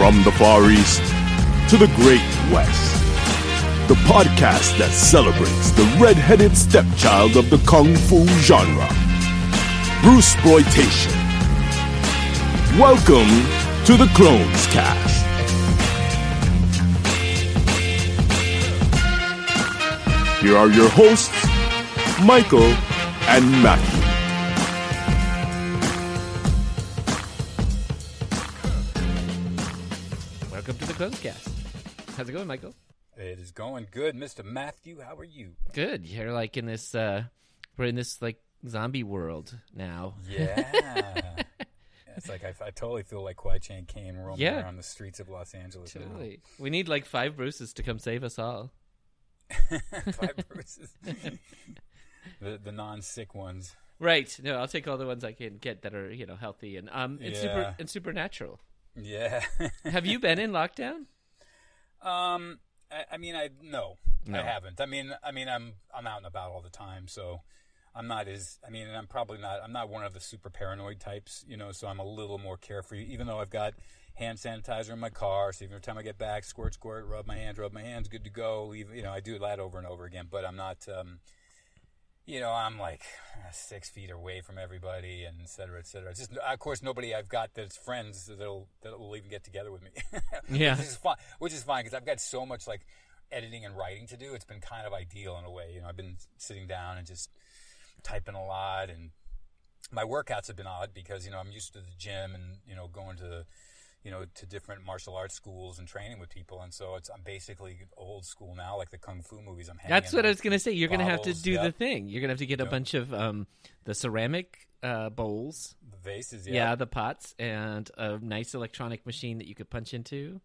From the Far East to the Great West, the podcast that celebrates the red-headed stepchild of the kung fu genre, Bruceploitation. Welcome to the Clones Cast. Here are your hosts, Michael and Matthew. Welcome to the Clones Cast. How's it going, Michael? It is going good, Mr. Matthew. How are you? Good. You're like in this. uh We're in this like zombie world now. Yeah. it's like I, I totally feel like Kwai Chang Caine roaming Yeah. around the streets of Los Angeles. now. Totally. We need like five Bruces to come save us all. Five Bruces. the the non sick ones. Right. No, I'll take all the ones I can get that are you know healthy and um and super Yeah. and supernatural. Yeah. Have you been in lockdown? um. I, I mean, I no, No. I haven't. I mean, I mean, I'm I'm out and about all the time, so I'm not as. I mean, and I'm probably not. I'm not one of the super paranoid types, you know. So I'm a little more carefree, even though I've got hand sanitizer in my car. So every time I get back, squirt, squirt, rub my hands, rub my hands, good to go. Leave. You know, I do that over and over again. But I'm not. Um, you know, I'm like six feet away from everybody, and et cetera, et cetera. It's just, of course, nobody I've got that's friends that'll that will even get together with me. Yeah. which is fine. Which is fine because I've got so much like editing and writing to do. It's been kind of ideal in a way. You know, I've been sitting down and just typing a lot, and my workouts have been odd because you know I'm used to the gym and you know going to you know to different martial arts schools and training with people, and so it's I'm basically old school now, like the kung fu movies. I'm That's what I was gonna say. You're gonna have to do the thing. You're gonna have to get a Yep. bunch of um the ceramic uh bowls. The vases, Yeah. yeah. the pots and a nice electronic machine that you could punch into.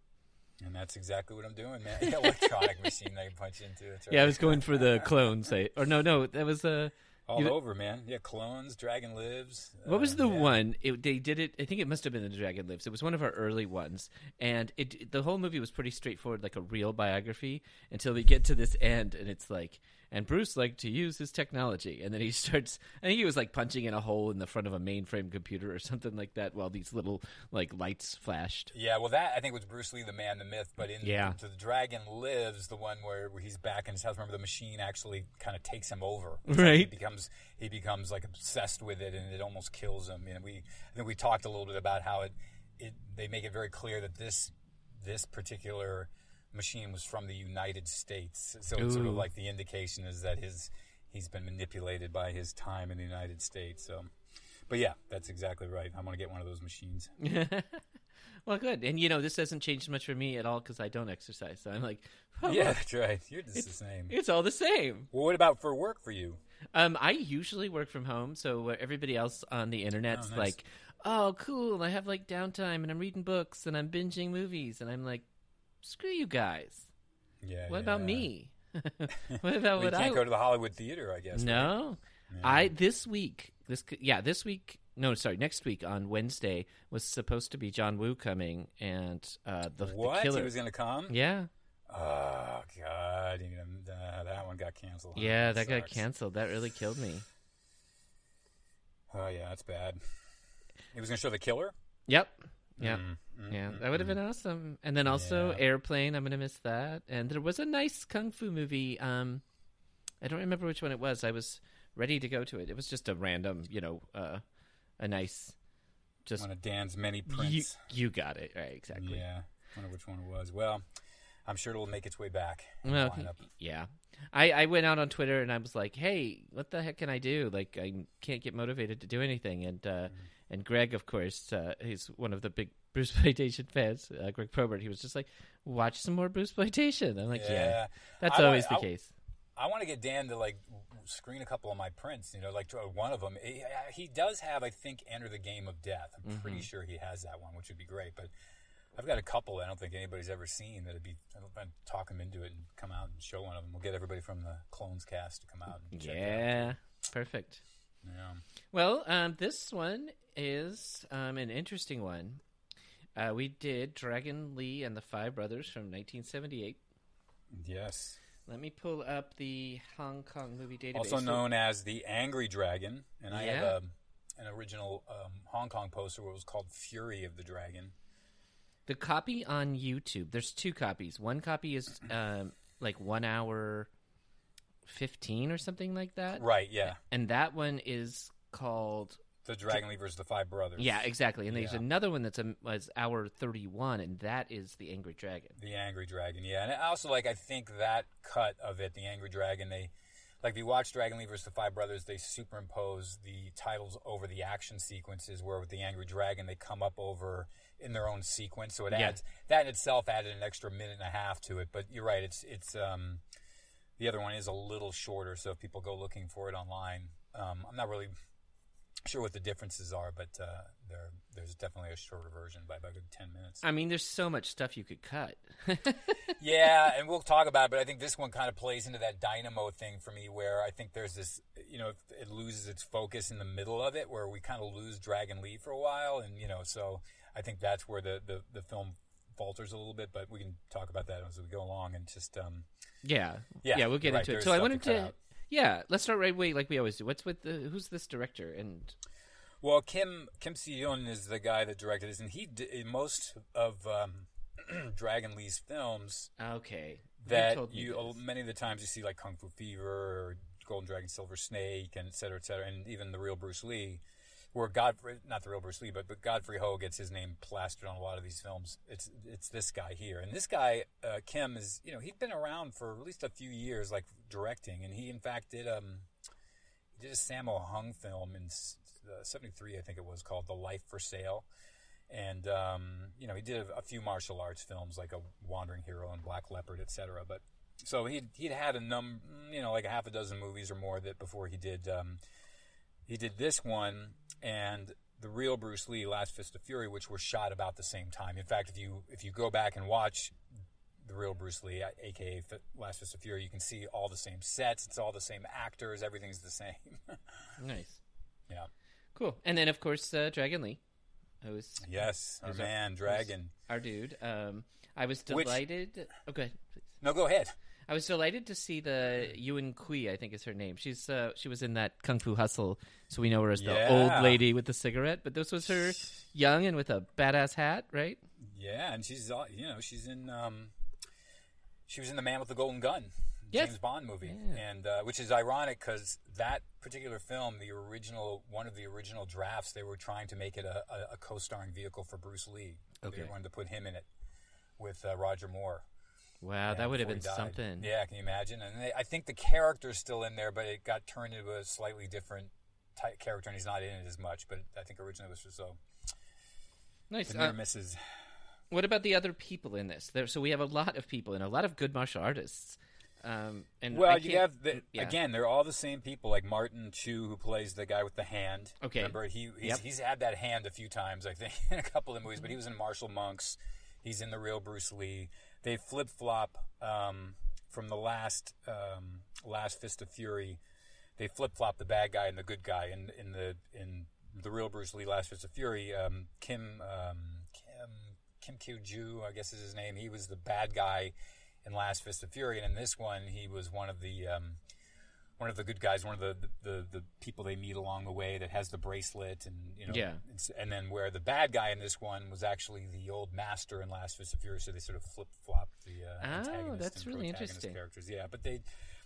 And that's exactly what I'm doing, man. Electronic machine I can punch into. Right. Yeah, I was going for the clones. I, or no, no, that was uh, all you- over, man. Yeah, clones, Dragon Lives. what was uh, the yeah. one? It, they did it. I think it must have been the Dragon Lives. It was one of our early ones, and it the whole movie was pretty straightforward, like a real biography, until we get to this end, and it's like, and Bruce liked to use his technology, and then he starts. I think he was like punching in a hole in the front of a mainframe computer or something like that, while these little like lights flashed. Yeah, well, that I think was Bruce Lee, the man, the myth. But in Yeah. to the Dragon Lives, the one where, where he's back in his house. Remember, the machine actually kind of takes him over. It's like he Right. becomes he becomes like obsessed with it, and it almost kills him. And we I think we talked a little bit about how it it they make it very clear that this this particular machine was from the United States. So it's sort of like the indication is that his he's been manipulated by his time in the United States. So. But yeah, that's exactly right. I'm gonna get one of those machines. well, good, and you know this hasn't changed much for me at all because I don't exercise. So I'm like, oh, Yeah, look, that's right. You're just the same. it's all the same. Well, what about for work for you? Um, I usually work from home, so uh, everybody else on the internet's Oh, nice. like, "Oh, cool! I have like downtime, and I'm reading books, and I'm binging movies," and I'm like, "Screw you guys! Yeah. What yeah, about yeah. me? what about you what can't I?" go to the Hollywood theater, I guess. right? no, I this week, this yeah, this week. No, sorry, next week on Wednesday was supposed to be John Woo coming, and uh, the, the killer. He was going to come? yeah, Oh God! Gonna, uh, that one got canceled. yeah, that got canceled. That really killed me. Oh yeah, that's bad. He was going to show the killer. Yep. Yeah. Mm, mm, Yeah, mm, that would have mm. been awesome. And then also Yeah. Airplane, I'm gonna miss that. And there was a nice kung fu movie. Um, I don't remember which one it was. I was ready to go to it. It was just a random, you know, uh, a nice, just One of Dan's many you, prints. you got it right exactly. Yeah. I wonder which one it was. Well, I'm sure it'll make its way back. Well, yeah. I, I went out on Twitter and I was like, "Hey, what the heck can I do? Like, I can't get motivated to do anything." And uh, Mm-hmm. And Greg, of course, uh, he's one of the big Bruceploitation fans. Uh, Greg Probert. He was just like, "Watch some more Bruceploitation." I'm like, "Yeah, Yeah. that's I wa- always the I- case." I want to get Dan to like screen a couple of my prints. You know, like uh, one of them. He, he does have, I think, Enter the Game of Death. I'm Mm-hmm. pretty sure he has that one, which would be great. But I've got a couple I don't think anybody's ever seen that'd be. I'd talk him into it and come out and show one of them. We'll get everybody from the Clones cast to come out. And check it out. Yeah, perfect. Yeah. Well, um, this one is um, an interesting one. Uh, we did Dragon Lee and the Five Brothers from 1978. Yes. Let me pull up the Hong Kong movie database. Also known as the Angry Dragon, and I have a, an original um, Hong Kong poster where it was called Fury of the Dragon. The copy on YouTube, there's two copies. One copy is um, like one hour fifteen or something like that, Right. Yeah. and that one is called The Dragon Lee vs., the Five Brothers. yeah, exactly. And there's Yeah. another one that's a was hour thirty one, and that is the Angry Dragon. The Angry Dragon, yeah, and I also like I think that cut of it, the Angry Dragon, they like if you watch Dragon Lee vs., the Five Brothers, they superimpose the titles over the action sequences. Where with the Angry Dragon, they come up over in their own sequence, so it Yeah. adds that in itself added an extra minute and a half to it. But you're right, it's it's um the other one is a little shorter, so if people go looking for it online, um, I'm not really sure what the differences are, but uh, there there's definitely a shorter version by about ten minutes. I mean, there's so much stuff you could cut. Yeah, and we'll talk about it, but I think this one kind of plays into that dynamo thing for me where I think there's this, you know, it loses its focus in the middle of it where we kind of lose Dragon Lee for a while. And, you know, so I think that's where the, the, the film falters a little bit, but we can talk about that as we go along and just, um, yeah, Yeah, we'll get right, into it. So I wanted to to. Yeah, let's start right away like we always do. What's with the who's this director and Well, Kim Kim Si-hyun is the guy that directed this, and he did most of um, Dragon Lee's films okay that me you many of the times you see like Kung Fu Fever or Golden Dragon Silver Snake and et cetera, et cetera, and even the real Bruce Lee, where Godfrey not the real Bruce Lee, but but Godfrey Ho gets his name plastered on a lot of these films. It's it's this guy here, and this guy uh, Kim is you know he'd been around for at least a few years, like directing, and he in fact did um he did a Sammo Hung film in '73, I think it was called The Life for Sale. And um, you know he did a, a few martial arts films like a Wandering Hero and Black Leopard, etc. But so he'd he'd had a num you know like a half a dozen movies or more that before he did um, he did this one and the real Bruce Lee, Last Fist of Fury, which were shot about the same time. In fact, if you if you go back and watch the real Bruce Lee, aka F- Last Fist of Fury, you can see all the same sets, it's all the same actors, everything's the same. nice, yeah. cool. And then of course uh, Dragon Lee, who's Yes, our man, Dragon. our dude. Um, I was Which- delighted. Oh, go ahead, please. No, go ahead. I was delighted to see the Yuen Kui, I think is her name. She's uh, she was in that Kung Fu Hustle, so we know her as the Yeah. old lady with the cigarette. But this was her young and with a badass hat, right? Yeah, and she's uh, you know she's in um, she was in the Man with the Golden Gun, Yes. James Bond movie, Yeah. and uh, which is ironic because that particular film, the original one of the original drafts, they were trying to make it a, a, a co-starring vehicle for Bruce Lee. Okay. They wanted to put him in it with uh, Roger Moore. Wow, that would have been something. Yeah, can you imagine? And they, I think the character's still in there, but it got turned into a slightly different type character, and he's not in it as much. But I think originally it was just so. Nice. The near Uh, misses. what about the other people in this? There, so we have a lot of people and a lot of good martial artists. Um, and Well, you have the, yeah. again. They're all the same people, like Martin Chu, who plays the guy with the hand. Okay. remember he he's, Yep. he's had that hand a few times, I think, in a couple of movies. But he was in Martial Monks. He's in the real Bruce Lee. They flip flop um, from the last um, last Fist of Fury. They flip flop the bad guy and the good guy in in the in the real Bruce Lee Last Fist of Fury. Um, Kim um, Kim Kim Kyu Ju, I guess is his name. He was the bad guy in Last Fist of Fury, and in this one, he was one of the um, one of the good guys, one of the, the the people they meet along the way that has the bracelet, and you know, Yeah. it's- and then where the bad guy in this one was actually the old master in Last Fist of Fury, so they sort of flip flop the uh, Oh, antagonist that's and really interesting. characters. Yeah, but they.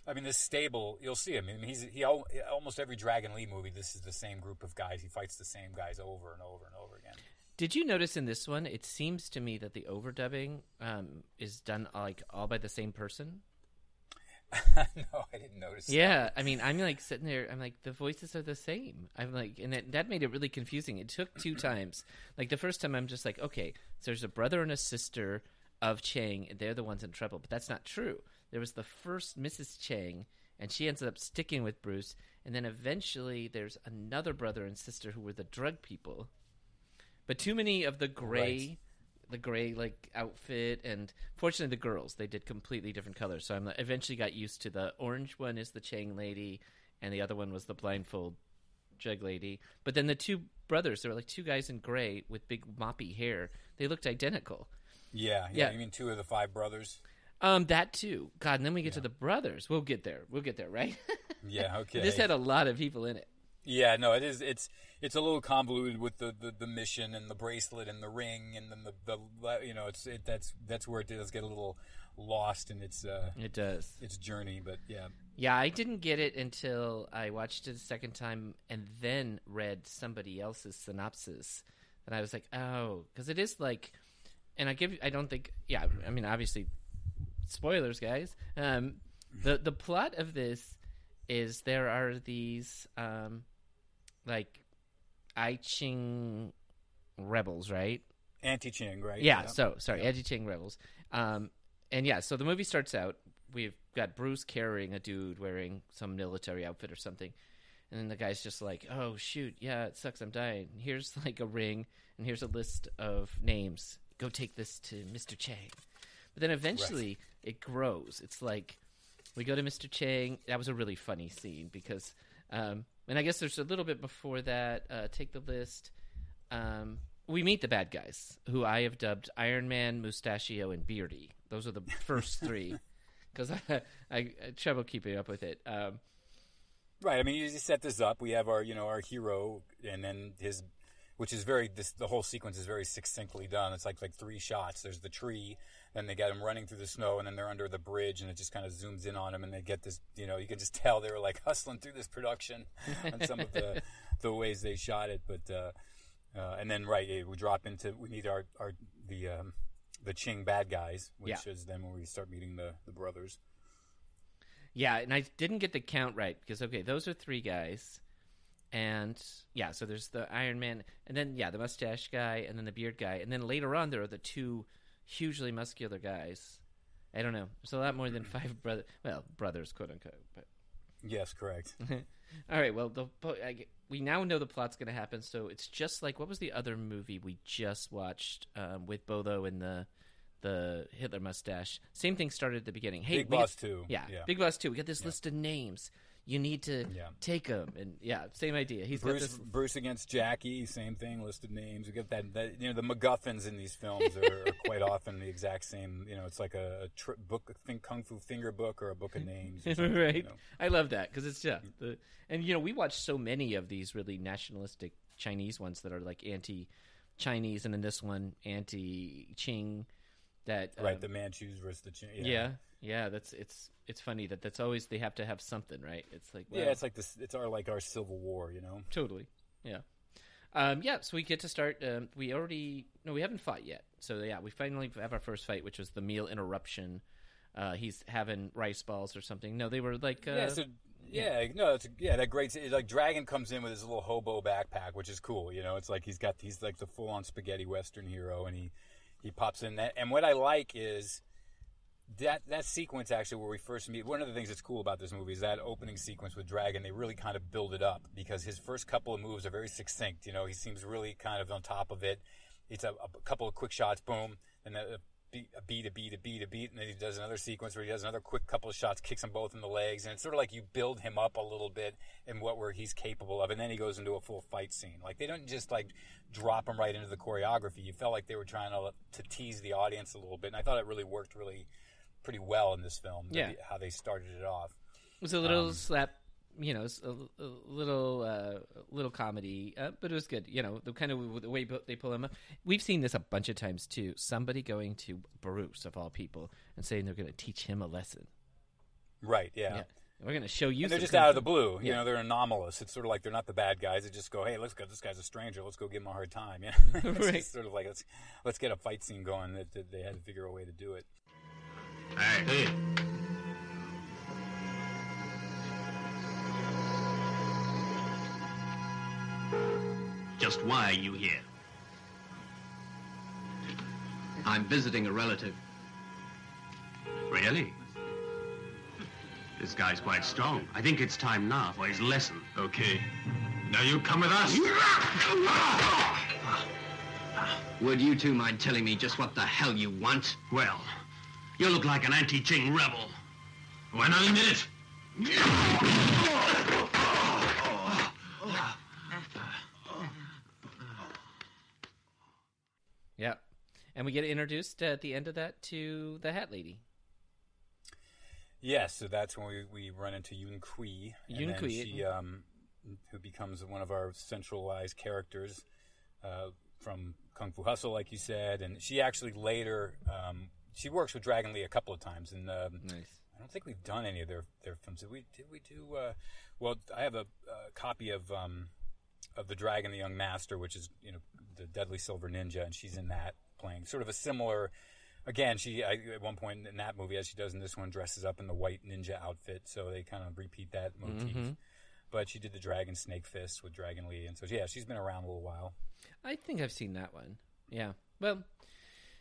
I mean, this stable, you'll see him. I mean, he's he al- almost every Dragon Lee movie. This is the same group of guys. He fights the same guys over and over and over again. Did you notice in this one? It seems to me that the overdubbing um, is done like all by the same person. no, I didn't notice. that. Yeah, I mean, I'm like sitting there. I'm like, the voices are the same. I'm like, and it, that made it really confusing. It took two times. Like the first time, I'm just like, okay, so there's a brother and a sister of Chang, and they're the ones in trouble. But that's not true. There was the first Mrs. Chang, and she ends up sticking with Bruce, and then eventually there's another brother and sister who were the drug people. But too many of the gray Right. The gray like outfit and fortunately the girls they did completely different colors so i eventually got used to the orange one is the chang lady and the other one was the blindfold jug lady but then the two brothers there were like two guys in gray with big moppy hair they looked identical yeah, yeah. Yeah. You mean two of the five brothers? um that too god and then we get to the brothers we'll get there we'll get there right Yeah. Okay. this had a lot of people in it Yeah, no, it is. It's it's a little convoluted with the, the, the mission and the bracelet and the ring and then the, the you know it's it, that's that's where it does get a little lost in its uh It does. its journey. But yeah, Yeah, I didn't get it until I watched it a second time and then read somebody else's synopsis, and I was like, oh, because it is like, and I give, I don't think, yeah, I mean, obviously, spoilers, guys. Um, the the plot of this is there are these um, like I Ching rebels, right? anti Ching, right? Yeah, so sorry, anti-ching Rebels. Um, and yeah, so the movie starts out. We've got Bruce carrying a dude wearing some military outfit or something, and then the guy's just like, "Oh shoot, yeah, it sucks, I'm dying. Here's like a ring, and here's a list of names. Go take this to Mister Chang." But then eventually it grows. It's like we go to Mr. Chang. That was a really funny scene because, um, and I guess there's a little bit before that. Uh, take the list. Um, we meet the bad guys, who I have dubbed Iron Man, Mustachio, and Beardy. Those are the first three, because I, I, I trouble keeping up with it. Um, Right. I mean, you set this up. We have our, you know, our hero, and then his, which is very. This the whole sequence is very succinctly done. It's like like three shots. There's the tree, then they get them running through the snow, and then they're under the bridge, and it just kind of zooms in on them, and they get this. You know, you can just tell they were like hustling through this production and some of the the ways they shot it. But uh, uh, and then right, we drop into we meet our our the um, the Ching bad guys, which Yeah. is then when we start meeting the the brothers. yeah, and I didn't get the count right because okay, those are three guys, and yeah, so there's the Iron Man, and then yeah, the mustache guy, and then the beard guy, and then later on there are the two hugely muscular guys. I don't know. There's a lot more than five brother, well, brothers, quote unquote. But Yes, correct. all right, well, the, I, we now know the plot's going to happen. So it's just like what was the other movie we just watched um, with Bodo and the the Hitler mustache? Same thing started at the beginning. Hey, Big Boss got- too. Yeah, yeah. Big Boss Two. We got this list of names. You need to Yeah. take him, and yeah, same idea. He's got Bruce, this. Bruce against Jackie, same thing, listed names. We get that, that you know, the MacGuffins in these films are, are quite often the exact same. You know, it's like a, a tri- book, think kung fu finger book or a book of names. right. You know. I love that because it's yeah, mm. the, and you know we watch so many of these really nationalistic Chinese ones that are like anti-Chinese, and then this one anti-Qing. That Right, um, the Manchus versus the Chin. yeah. yeah, That's it's it's funny that that's always they have to have something, right? It's like well, yeah. It's like this. It's our like our Civil War. You know. totally, yeah. Um, yeah, so we get to start. Um, we already no, we haven't fought yet. So yeah, we finally have our first fight, which was the meal interruption. Uh, he's having rice balls or something. No, they were like uh, yeah. So. Yeah, no, it's yeah. That great, it's like Dragon comes in with his little hobo backpack, which is cool. You know, it's like he's got he's like the full on spaghetti western hero, and he he pops in that. And what I like is that that sequence actually where we first meet. One of the things that's cool about this movie is that opening sequence with Dragon. They really kind of build it up because his first couple of moves are very succinct. You know, he seems really kind of on top of it. It's a, a couple of quick shots, boom, and then beat, a beat, a beat, a beat, a beat, and then he does another sequence where he does another quick couple of shots, kicks them both in the legs, and it's sort of like you build him up a little bit in what where he's capable of, and then he goes into a full fight scene. Like they don't just like drop him right into the choreography. You felt like they were trying to to tease the audience a little bit, and I thought it really worked really pretty well in this film. Yeah. the- how they started it off. It was a little Um, slap, you know, s- a, a little uh, little comedy, uh, but it was good. You know, the kind of the way they pull him up. We've seen this a bunch of times too. Somebody going to Bruce of all people and saying they're going to teach him a lesson. Right? Yeah. Yeah, we're going to show you. And they're just kung out of the blue. You Yeah. know, they're anomalous. It's sort of like they're not the bad guys. They just go, "Hey, let's go. This guy's a stranger. Let's go give him a hard time." Yeah, it's Right. just sort of like let's let's get a fight scene going. That, that they had to figure a way to do it. Hey. Just why are you here? I'm visiting a relative. Really? This guy's quite strong. I think it's time now for his lesson. Okay. Now you come with us. Would you two mind telling me just what the hell you want? Well, you look like an anti-Ching rebel. Why not admit it? Yeah, and we get introduced at the end of that to the Hat Lady. Yes, so that's when we, we run into Yun Kui. and Yun Kui. She, um, who becomes one of our centralized characters uh, from Kung Fu Hustle, like you said, and she actually later um, she works with Dragon Lee a couple of times, and um, Nice. I don't think we've done any of their their films. Did we? Did we do? Uh, well, I have a, a copy of um, of the Dragon, the Young Master, which is you know the Deadly Silver Ninja, and she's in that playing sort of a similar. Again, she I, at one point in that movie, as she does in this one, dresses up in the white ninja outfit, so they kind of repeat that motif. But she did the Dragon Snake Fist with Dragon Lee, and so yeah, she's been around a little while. I think I've seen that one. Yeah. Well,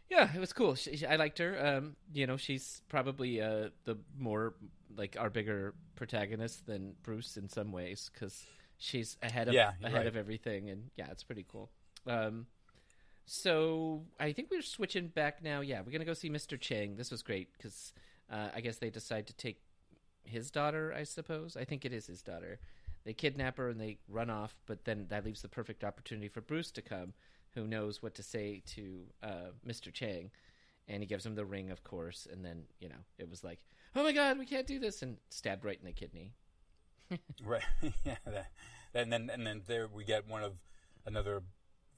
yeah, it was cool. She, she- I liked her. Um, you know, she's probably uh, the more like our bigger protagonist than Bruce in some ways because she's ahead of Yeah, ahead right. of everything, and yeah, it's pretty cool. Um, so I think we're switching back now. Yeah, we're gonna go see Mr. Chang. This was great because uh, I guess they decide to take his daughter. I suppose I think it is his daughter. They kidnap her and they run off, but then that leaves the perfect opportunity for Bruce to come, who knows what to say to uh, Mr. Chang, and he gives him the ring, of course. And then you know it was like, oh my god, we can't do this, and stabbed right in the kidney. Right. yeah. That, and then and then there we get one of another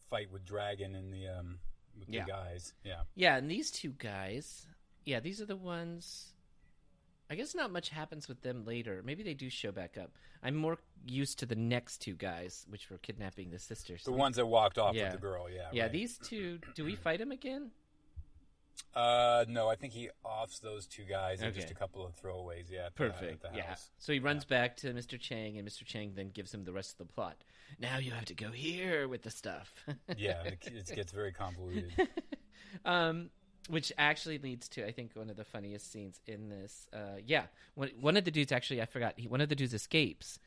fight with Dragon and the um with Yeah. the guys. Yeah. Yeah, and these two guys, yeah, these are the ones. I guess not much happens with them later. Maybe they do show back up. I'm more used to the next two guys, which were kidnapping the sisters. The ones that walked off Yeah. with the girl. Yeah. yeah, right. these two. Do we fight them again? Uh, no, I think he offs those two guys and just a couple of throwaways. Yeah. Perfect. Yeah. So he runs back to Mr. Chang, and Mr. Chang then gives him the rest of the plot. Now you have to go here with the stuff. Yeah. It, gets very convoluted. um, which actually leads to I think one of the funniest scenes in this. Uh, yeah, one, one of the dudes actually I forgot. He, one of the dudes escapes.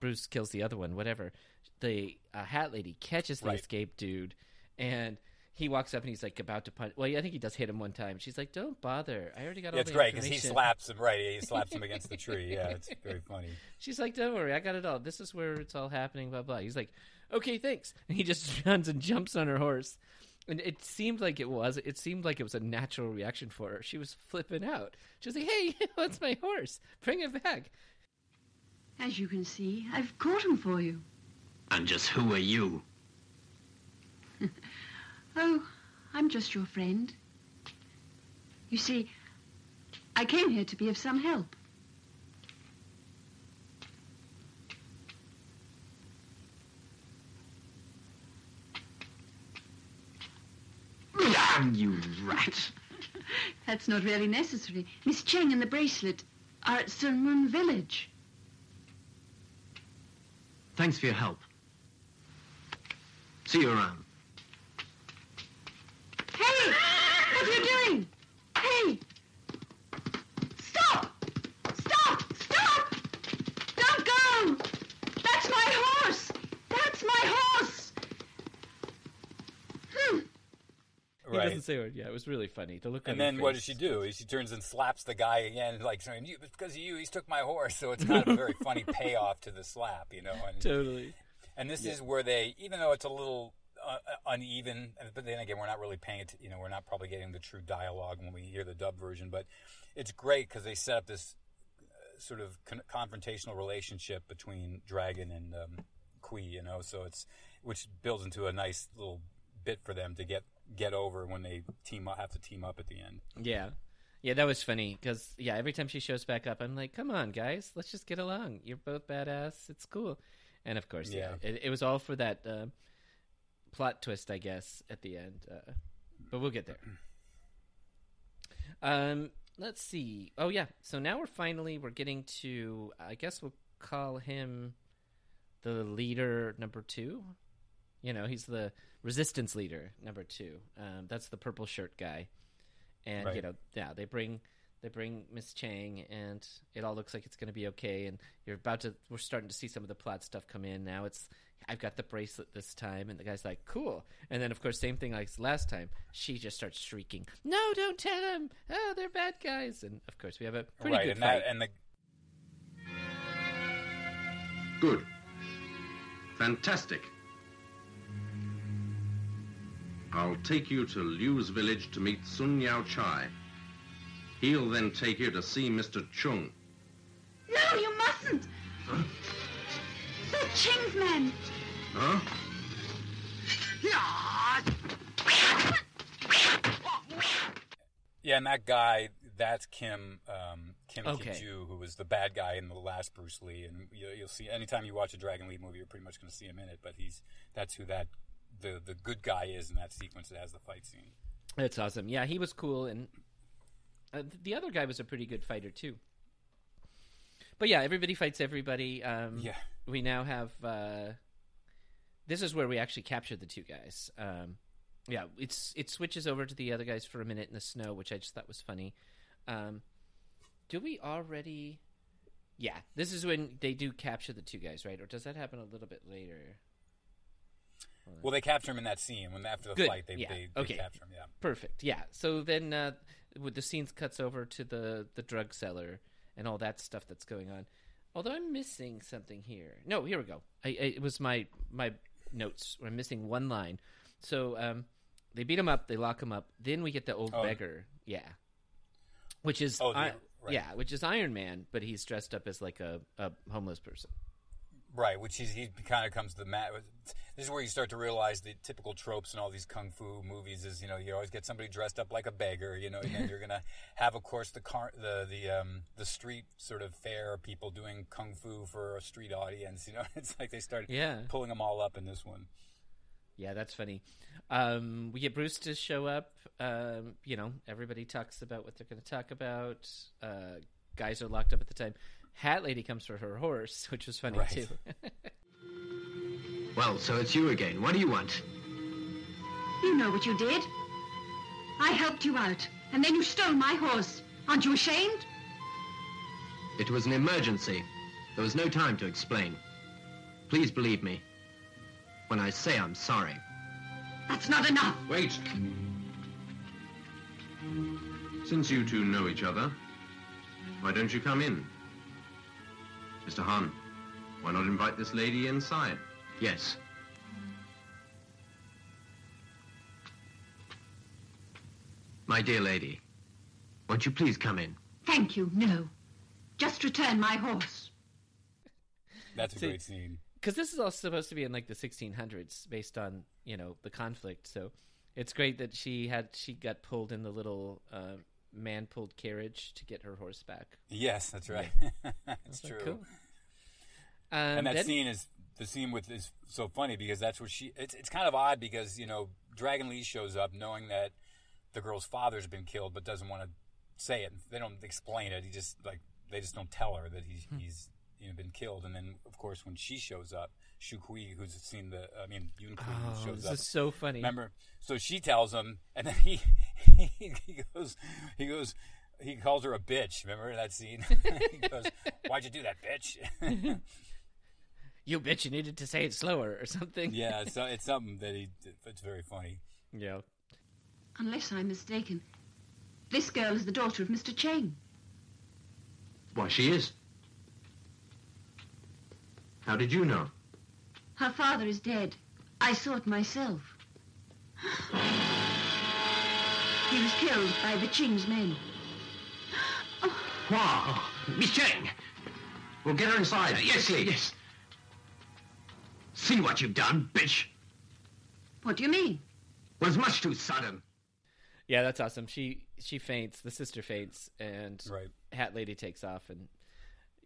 Bruce kills the other one. Whatever. The uh, hat lady catches the Right. escaped dude, and he walks up and he's like about to punch. Well, I think he does hit him one time. She's like, "Don't bother. I already got all Yeah, it's the great because he slaps him right. He slaps him against the tree. Yeah, it's very funny. She's like, "Don't worry, I got it all. This is where it's all happening." Blah blah. He's like, "Okay, thanks." And he just runs and jumps on her horse, and it seemed like it was. It seemed like it was a natural reaction for her. She was flipping out. She was like, "Hey, what's my horse? Bring it back." As you can see, I've caught him for you. And just who are you? Oh, I'm just your friend. You see, I came here to be of some help. Damn you rat! That's not really necessary. Miss Cheng and the bracelet are at Sun Moon Village. Thanks for your help. See you around. Hey! What are you doing? Hey! Stop! Stop! Stop! Don't go! That's my horse! That's my horse! Hmm. He Right. doesn't say a word. Yeah, it was really funny. The look. on And her then what does face. she do? She turns and slaps the guy again, like saying, "You, it's because of you. He's took my horse." So it's kind of a very funny payoff to the slap, you know. And, Totally. and this is where they, even though it's a little uh, uneven, but then again, we're not really paying it. You know, we're not probably getting the true dialogue when we hear the dub version. But it's great because they set up this uh, sort of con- confrontational relationship between Dragon and um, Kui. You know, so it's which builds into a nice little bit for them to get get over when they team up, have to team up at the end. Yeah. Yeah, that was funny because yeah, every time she shows back up, I'm like, "Come on, guys, let's just get along. You're both badass. It's cool." And of course, yeah, Yeah. it, it was all for that uh, plot twist, I guess, at the end. Uh, but we'll get there. Um, let's see. Oh yeah, so now we're finally we're getting to. I guess we'll call him the leader number two. You know, he's the resistance leader number two. Um, that's the purple shirt guy and you know yeah they bring they bring miss chang and it all looks like it's going to be okay and you're about to we're starting to see some of the plot stuff come in now it's i've got the bracelet this time and the guy's like cool and then of course same thing like last time she just starts shrieking no don't tell him oh they're bad guys and of course we have a pretty right, good and fight that and the Good. Fantastic. I'll take you to Liu's village to meet Sun Yao Chai. He'll then take you to see Mr. Chung. No, you mustn't! That's Ching's men. Huh? Yeah, and that guy, that's Kim, um, Kim Okay. Ki-ju, who was the bad guy in the last Bruce Lee, and you, you'll see anytime you watch a Dragon Lee movie, you're pretty much going to see him in it. But he's that's who that the the good guy is in that sequence that has the fight scene. That's awesome. Yeah, he was cool, and uh, the other guy was a pretty good fighter too. But yeah, everybody fights everybody. Um, Yeah. we now have. Uh, this is where we actually captured the two guys. Um, yeah, it's it switches over to the other guys for a minute in the snow, which I just thought was funny. Um, do we already? Yeah, this is when they do capture the two guys, right? Or does that happen a little bit later? Well, they capture him in that scene when after the Good, fight they yeah, they, they okay. capture him. Yeah. Perfect. Yeah. So then, uh, with the scenes cuts over to the the drug seller and all that stuff that's going on. Although I'm missing something here. No, here we go. I, I, it was my my notes. I'm missing one line. So um, they beat him up. They lock him up. Then we get the old Oh. beggar. Yeah. Which is Oh, I- right. yeah, which is Iron Man, but he's dressed up as like a, a homeless person. Right, which is he kind of comes to the mat. This is where you start to realize the typical tropes in all these kung fu movies is you know you always get somebody dressed up like a beggar, you know, and you're gonna have of course the car the the um the street sort of fair people doing kung fu for a street audience, you know. It's like they started Yeah. pulling them all up in this one. Yeah, that's funny. Um, we get Bruce to show up. Um, you know, everybody talks about what they're going to talk about. Uh, guys are locked up at the time. Hat Lady comes for her horse, which was funny Right. too. Well, so it's you again. What do you want? You know what you did. I helped you out, and then you stole my horse. Aren't you ashamed? It was an emergency. There was no time to explain. Please believe me when I say I'm sorry. That's not enough. Wait. Since you two know each other, why don't you come in? Mr. Han, why not invite this lady inside? Yes. My dear lady, won't you please come in? Thank you, no. Just return my horse. That's a See- great scene. Because this is all supposed to be in like the 1600s, based on you know the conflict. So it's great that she had she got pulled in the little uh, man pulled carriage to get her horse back. Yes, that's right. that's Like, true. cool. Um, and that then- scene is the scene with is so funny because that's what she. It's it's kind of odd because you know Dragon Lee shows up knowing that the girl's father's been killed, but doesn't want to say it. They don't explain it. He just like they just don't tell her that he's Hmm. he's you know been killed. And then of course when she shows up, Shu Kui, who's seen the I mean Yun Kui Oh, shows this up. is so funny. Remember? So she tells him, and then he he goes he goes. He calls her a bitch. Remember that scene? he goes, "Why'd you do that, bitch?" You bitch! You needed to say it slower or something. Yeah, it's, it's something that he. It's very funny. Yeah. Unless I'm mistaken, this girl is the daughter of Mr. Chang. Why, she is. How did you know? Her father is dead. I saw it myself. he was killed by the Ching's men. Wow, Miss Chang. We'll get her inside. yes, please. Yes. See what you've done, bitch. What do you mean? Was much too sudden. Yeah, that's awesome. She she faints. The sister faints, and Right. Hat Lady takes off, and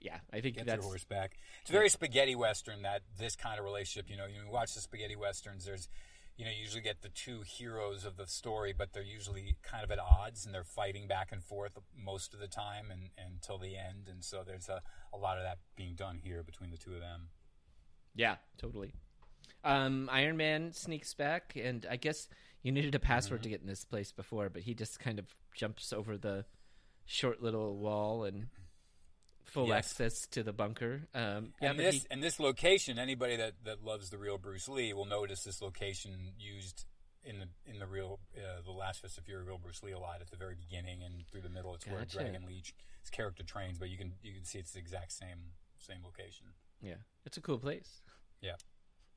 yeah, I think Gets that's her horse back. It's very spaghetti western. That this kind of relationship. You know, you watch the spaghetti westerns. There's, you know, you usually get the two heroes of the story, but they're usually kind of at odds and they're fighting back and forth most of the time and, and until the end. And so there's a, a lot of that being done here between the two of them. yeah, totally. Um, Iron Man sneaks back, and I guess you needed a password Mm-hmm. to get in this place before, but he just kind of jumps over the short little wall and full Yes. access to the bunker. Um, yeah, and this he, and this location, anybody that, that loves the real Bruce Lee will notice this location used in the in the real uh, the Last Fist of Fury real Bruce Lee a lot at the very beginning and through the middle. It's where Gotcha. Dragon Lee his character trains, but you can you can see it's the exact same same location. yeah, it's a cool place. Yeah.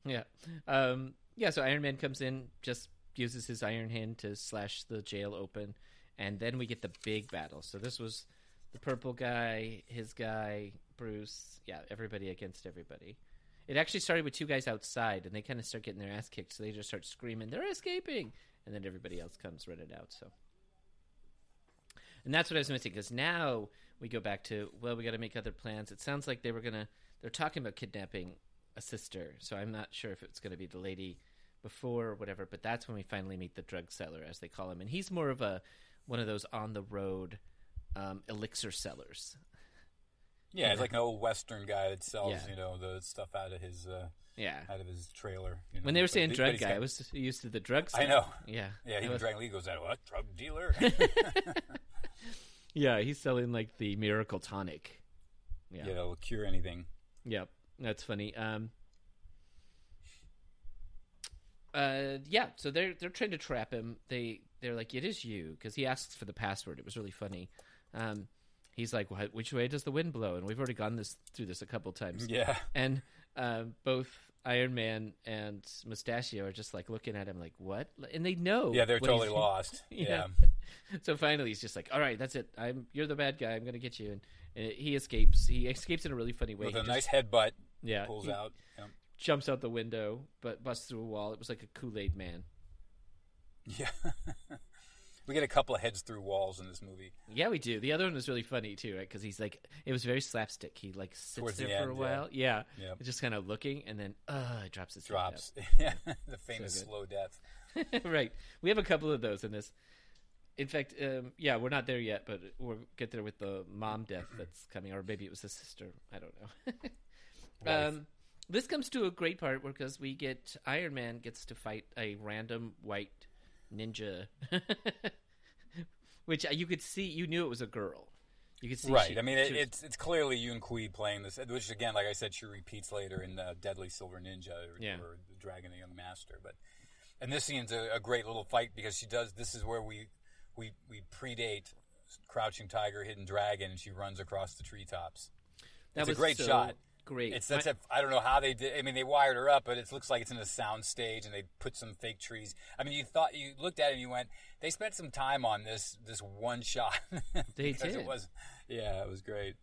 Yeah. Um, yeah, so Iron Man comes in, just uses his iron hand to slash the jail open, and then we get the big battle. So this was the purple guy, his guy, Bruce, yeah, everybody against everybody. it actually started with two guys outside, and they kind of start getting their ass kicked. So they just start screaming, "They're escaping!" And then everybody else comes running out. So, and that's what I was missing because now we go back to well, we got to make other plans. It sounds like they were gonna. They're talking about kidnapping a sister, so I'm not sure if it's to be the lady before or whatever. But that's when we finally meet the drug seller, as they call him, and he's more of a one of those on the road um, elixir sellers. Yeah, it's like an old Western guy that sells, Yeah. you know, the stuff out of his uh, Yeah. out of his trailer. You know, When they were saying but drug guy, got- I was used to the drug. I know. Yeah. Yeah, He even was- Dragon Lee goes, "That what drug dealer?" Yeah, he's selling like the miracle tonic. Yeah. yeah, it'll cure anything. Yep, that's funny. Um, uh, yeah, so they're they're trying to trap him. They they're like, "It is you," because he asks for the password. It was really funny. Um, he's like, "Which way does the wind blow?" And we've already gone this through this a couple times. Yeah, And uh, both Iron Man and Mustachio are just like looking at him, like, "What?" And they know. yeah, they're totally lost. Yeah. Yeah. so finally, he's just like, "All right, that's it. I'm you're the bad guy. I'm gonna get you." And, and he escapes. He escapes in a really funny way. with He a just- nice headbutt, yeah, pulls he out. Yeah. jumps out the window, but busts through a wall. It was like a Kool Aid man. Yeah. we get a couple of heads through walls in this movie. Yeah, we do. The other one was really funny too, right? Because he's like, it was very slapstick. He like sits Towards the there for a end, yeah. while, yeah, Yep. just kind of looking, and then uh, it drops his head Drops. yeah, the famous good. slow death. right. We have a couple of those in this. In fact, um, yeah, we're not there yet, but we'll get there with the mom death that's coming, or maybe it was the sister. I don't know. Um, this comes to a great part because we get Iron Man gets to fight a random white ninja, which uh, you could see. You knew it was a girl. You could see, Right. she- I mean, it, was- it's it's clearly Yun Kui playing this, which again, like I said, she repeats later in uh, Deadly Silver Ninja or, Yeah. or the Dragon the Young Master. But and this scene's a, a great little fight because she does. This is where we we we predate Crouching Tiger, Hidden Dragon, and she runs across the treetops. that it's a great so shot. Great. It's such My- a I don't know how they did. I mean, they wired her up, but it looks like it's in a sound stage, and they put some fake trees. I mean, you thought you looked at it and you went, they spent some time on this this one shot. They did. It was, yeah, it was great.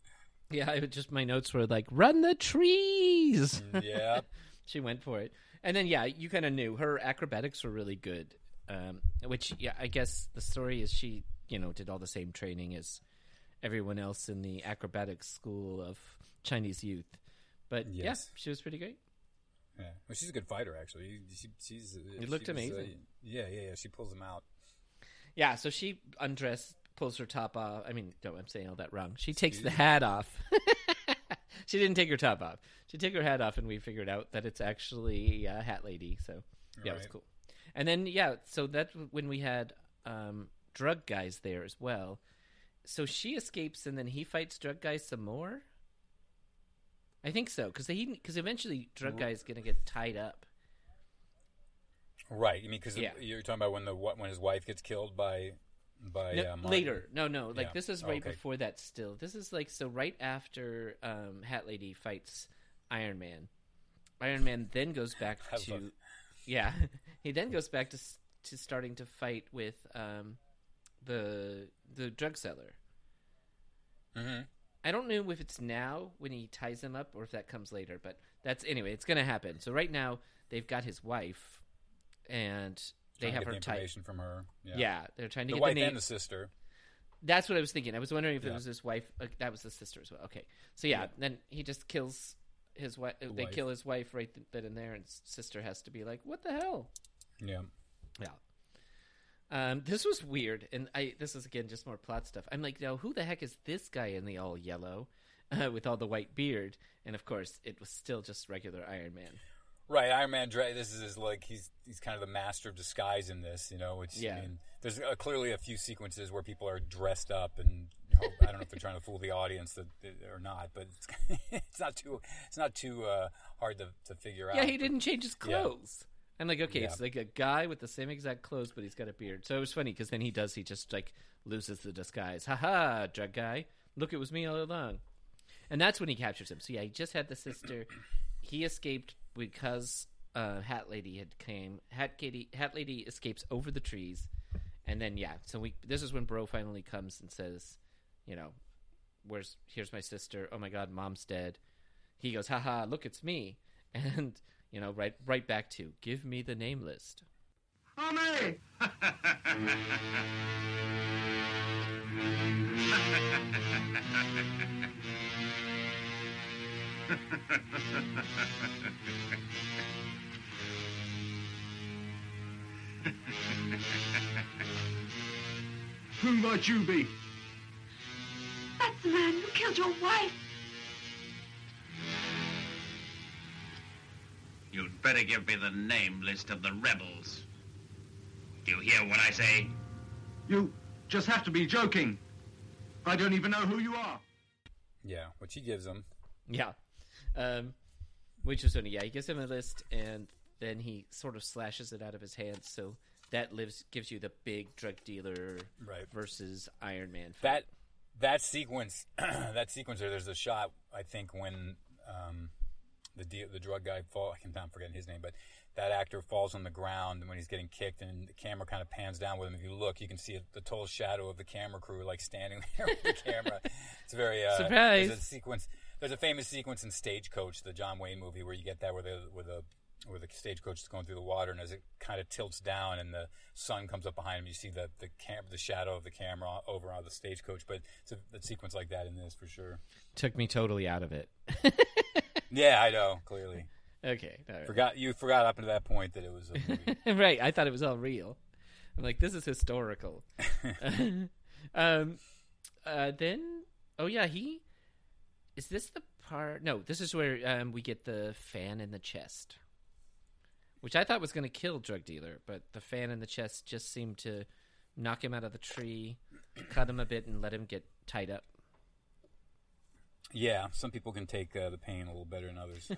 yeah, I would just my notes were like, "Run the trees." Yeah. she went for it, and then yeah, you kind of knew her acrobatics were really good. Um, which yeah, I guess the story is she you know did all the same training as everyone else in the acrobatics school of Chinese youth. But Yes. yeah, she was pretty great. Yeah, well, she's a good fighter, actually. She, she's. uh, It looked she was, uh, amazing. yeah, yeah, yeah. She pulls them out. Yeah, so she undressed, pulls her top off. I mean, no, I'm saying all that wrong. She takes the hat off. she didn't take her top off. She took her hat off, and we figured out that it's actually a hat lady. So yeah, it was cool. And then yeah, so that when we had um, drug guys there as well. So she escapes, and then he fights drug guys some more. I think so because he because eventually drug guy's gonna get tied up. Right. You mean because Yeah. you're talking about when the when his wife gets killed by by No, uh, later. No, no. Like Yeah. this is Oh, right okay. before that. Still, this is like so right after um, Hat Lady fights Iron Man. Iron Man then goes back to, love- yeah, he then goes back to to starting to fight with um, the the drug seller. Mhm. I don't know if it's now when he ties him up or if that comes later, but that's anyway. It's going to happen. So right now they've got his wife, and they have get her the tied. information from her. Yeah. Yeah, they're trying to The get wife the name. and the sister. That's what I was thinking. I was wondering if it was his wife. Uh, that was the sister as well. Okay, so yeah, Yeah. then he just kills his wife. They wife. kill his wife right th- then and there, and sister has to be like, "What the hell?" Yeah. Yeah. Um, this was weird, and I this is again just more plot stuff. I'm like, now who the heck is this guy in the all yellow, uh, with all the white beard? And of course, it was still just regular Iron Man. Right, Iron Man. This is his, like he's he's kind of the master of disguise in this, you know. Which Yeah. I mean, there's uh, clearly a few sequences where people are dressed up, and hope, I don't know if they're trying to fool the audience that, or not, but it's, it's not too it's not too uh, hard to, to figure out. Yeah, he didn't change his Yeah. clothes. I'm like, okay, Yeah. it's like a guy with the same exact clothes, but he's got a beard. So it was funny because then he does, he just like loses the disguise. Ha ha, drug guy. Look, it was me all along. And that's when he captures him. So yeah, he just had the sister. He escaped because uh, Hat Lady had came. Hat Katie, Hat Lady escapes over the trees, and then yeah. So we this is when Bro finally comes and says, you know, where's here's my sister. Oh my God, mom's dead. He goes, haha, look, it's me. and you know, right right back to give me the name list. Who might you be? Better give me the name list of the rebels. Do you hear what I say? You just have to be joking. I don't even know who you are. Yeah, which he gives him. Yeah. Um, which is funny. Yeah, he gives him a list, and then he sort of slashes it out of his hands. So that lives gives you the big drug dealer Right. versus Iron Man. fight. That that sequence, that sequence there. There's a shot I think when um, the de- the drug guy fall. I can, I'm forgetting his name, but that actor falls on the ground when he's getting kicked, and the camera kind of pans down with him. If you look, you can see the total shadow of the camera crew like standing there with the camera. It's very uh, Surprise. There's a sequence. There's a famous sequence in Stagecoach, the John Wayne movie, where you get that where the where the where the stagecoach is going through the water, and as it kind of tilts down and the sun comes up behind him, you see the the cam- the shadow of the camera over on the stagecoach. But it's a, a sequence like that in this for sure. took me totally out of it. Yeah, I know. Clearly, okay, right. forgot you forgot up to that point that it was a movie. right. I thought it was all real. I'm like, this is historical. um, uh, then, oh yeah, he is this the part? No, this is where um, we get the fan in the chest, which I thought was going to kill drug dealer, but the fan in the chest just seemed to knock him out of the tree, cut him a bit, and let him get tied up. Yeah, some people can take uh, the pain a little better than others.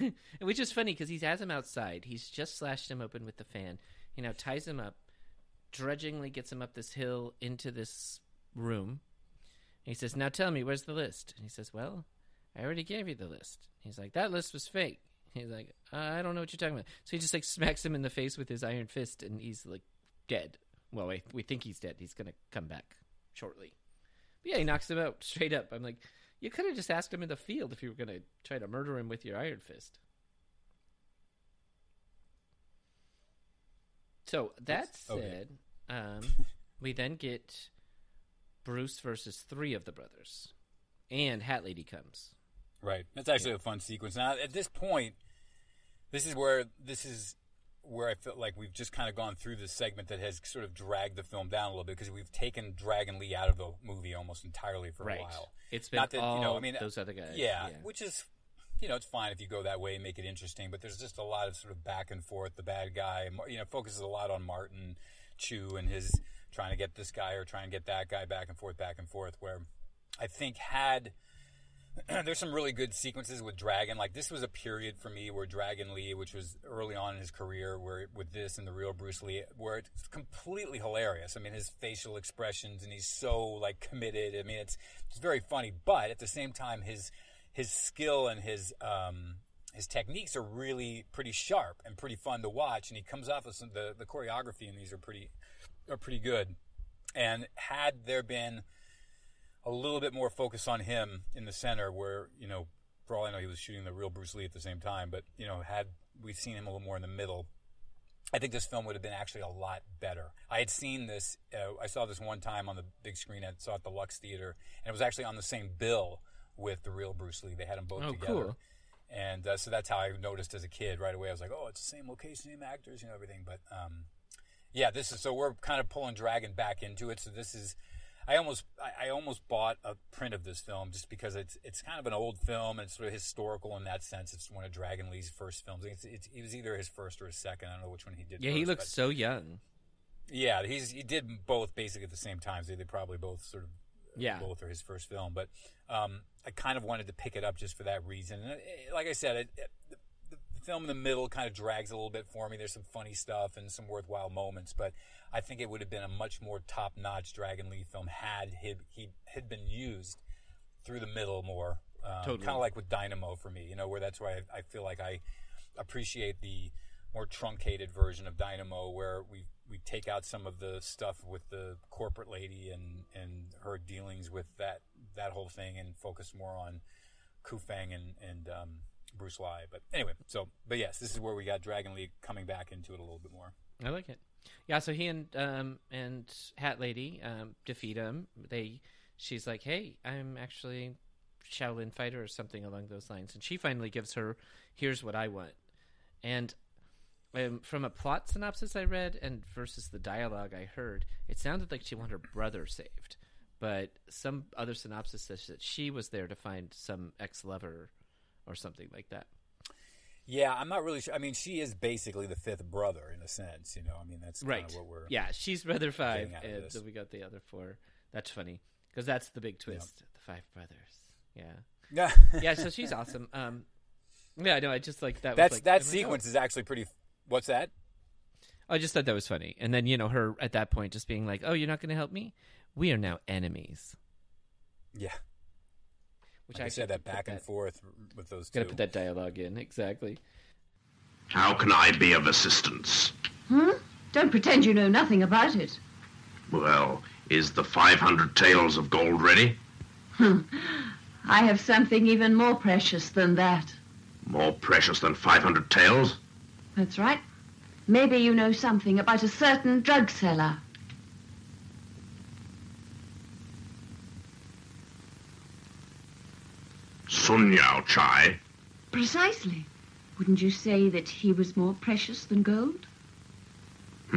Which is funny because he has him outside. He's just slashed him open with the fan. He now ties him up, drudgingly gets him up this hill into this room. He says, Now tell me, where's the list? And he says, Well, I already gave you the list. He's like, That list was fake. He's like, I don't know what you're talking about. So he just like smacks him in the face with his iron fist, and he's like dead. Well, we, we think he's dead. He's going to come back shortly. But yeah, he knocks him out straight up. I'm like, you could have just asked him in the field if you were going to try to murder him with your iron fist. So that okay. said, um, we then get Bruce versus three of the brothers, and Hat Lady comes. Right. That's actually a fun sequence. Now, at this point, this is where this is where I felt like we've just kind of gone through this segment that has sort of dragged the film down a little bit because we've taken Dragon Lee out of the movie almost entirely for Right. a while. It's been Not that all you know, I mean, those other guys. Yeah, yeah. which is you know, it's fine if you go that way and make it interesting, but there's just a lot of sort of back and forth. The bad guy, you know, focuses a lot on Martin Chu and his trying to get this guy or trying to get that guy back and forth, back and forth. Where I think had there's some really good sequences with Dragon. Like this was a period for me where Dragon Lee, which was early on in his career, where with this and the real Bruce Lee, where it's completely hilarious. I mean, his facial expressions and he's so like committed. I mean, it's it's very funny, but at the same time, his his skill and his um, his techniques are really pretty sharp and pretty fun to watch. And he comes off with some the the choreography and these are pretty are pretty good. And had there been a little bit more focus on him in the center, where you know, for all I know, he was shooting the real Bruce Lee at the same time. But you know, had we seen him a little more in the middle, I think this film would have been actually a lot better. I had seen this. Uh, I saw this one time on the big screen. I saw it at the Lux Theater, and it was actually on the same bill with the real Bruce Lee. They had them both Oh, together. cool. And uh, so that's how I noticed as a kid right away. I was like, oh, it's the same location, same actors, you know, everything. But um, yeah, this is so we're kind of pulling Dragon back into it. So this is, I almost, I, I almost bought a print of this film just because it's it's kind of an old film and it's sort of historical in that sense. It's one of Dragon Lee's first films. It's, it's, it was either his first or his second. I don't know which one he did. Yeah, he first, looks so young. yeah, he's he did both basically at the same time. So they probably both sort of Yeah. both are his first film. But um, I kind of wanted to pick it up just for that reason. And it, like I said, it, it, film in the middle kind of drags a little bit for me. There's some funny stuff and some worthwhile moments, but I think it would have been a much more top notch Dragon Lee film had he he had been used through the middle more. Um, Totally. Kind of like with Dynamo for me, you know, where that's why I, I feel like I appreciate the more truncated version of Dynamo, where we we take out some of the stuff with the corporate lady and and her dealings with that that whole thing, and focus more on Kufang and and um, Bruce Lee. But anyway, so but yes, this is where we got Dragon Lee coming back into it a little bit more. I like it. Yeah, so he and um and Hat Lady um defeat him. They she's like, "Hey, I'm actually Shaolin fighter or something along those lines." And she finally gives her, "Here's what I want." And um, from a plot synopsis I read and versus the dialogue I heard, it sounded like she wanted her brother saved. But some other synopsis says that she was there to find some ex-lover or something like that. Yeah, I'm not really sure. I mean, she is basically the fifth brother in a sense. You know, I mean that's right. of what we're yeah, she's brother five, and then we got the other four. That's funny because that's the big twist. The five brothers. Yeah, yeah. yeah. So she's awesome. Um, yeah, no, I just like that. That's was like, that I'm like, sequence is actually pretty. What's that? oh, I just thought that was funny, and then you know her at that point just being like, "Oh, you're not going to help me? We are now enemies." Yeah, Which like I actually said that back and forth with those two. Got to put that dialogue in exactly. How can I be of assistance? Hmm? Don't pretend you know nothing about it. Well, is the 500 taels of gold ready? I have something even more precious than that. More precious than 500 taels? That's right. Maybe you know something about a certain drug seller. Sun Yao Chai? Precisely. Wouldn't you say that he was more precious than gold?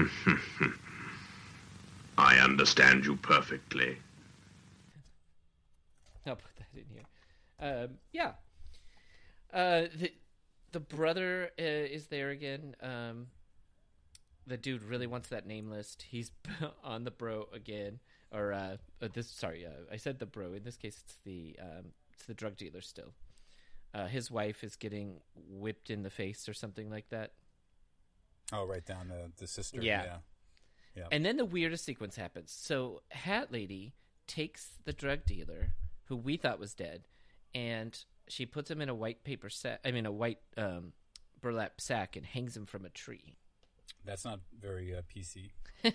I understand you perfectly. I'll put that in here. Um, yeah. Uh, the the brother uh, is there again. Um, the dude really wants that name list. He's on the bro again, or uh, uh, this. Sorry, uh, I said the bro. In this case, it's the um, it's the drug dealer still. Uh, his wife is getting whipped in the face or something like that. Oh, right down the the sister. Yeah. Yeah. Yeah. And then the weirdest sequence happens. So Hat Lady takes the drug dealer, who we thought was dead, and she puts him in a white paper sack. I mean, a white um, burlap sack, and hangs him from a tree. That's not very uh, PC.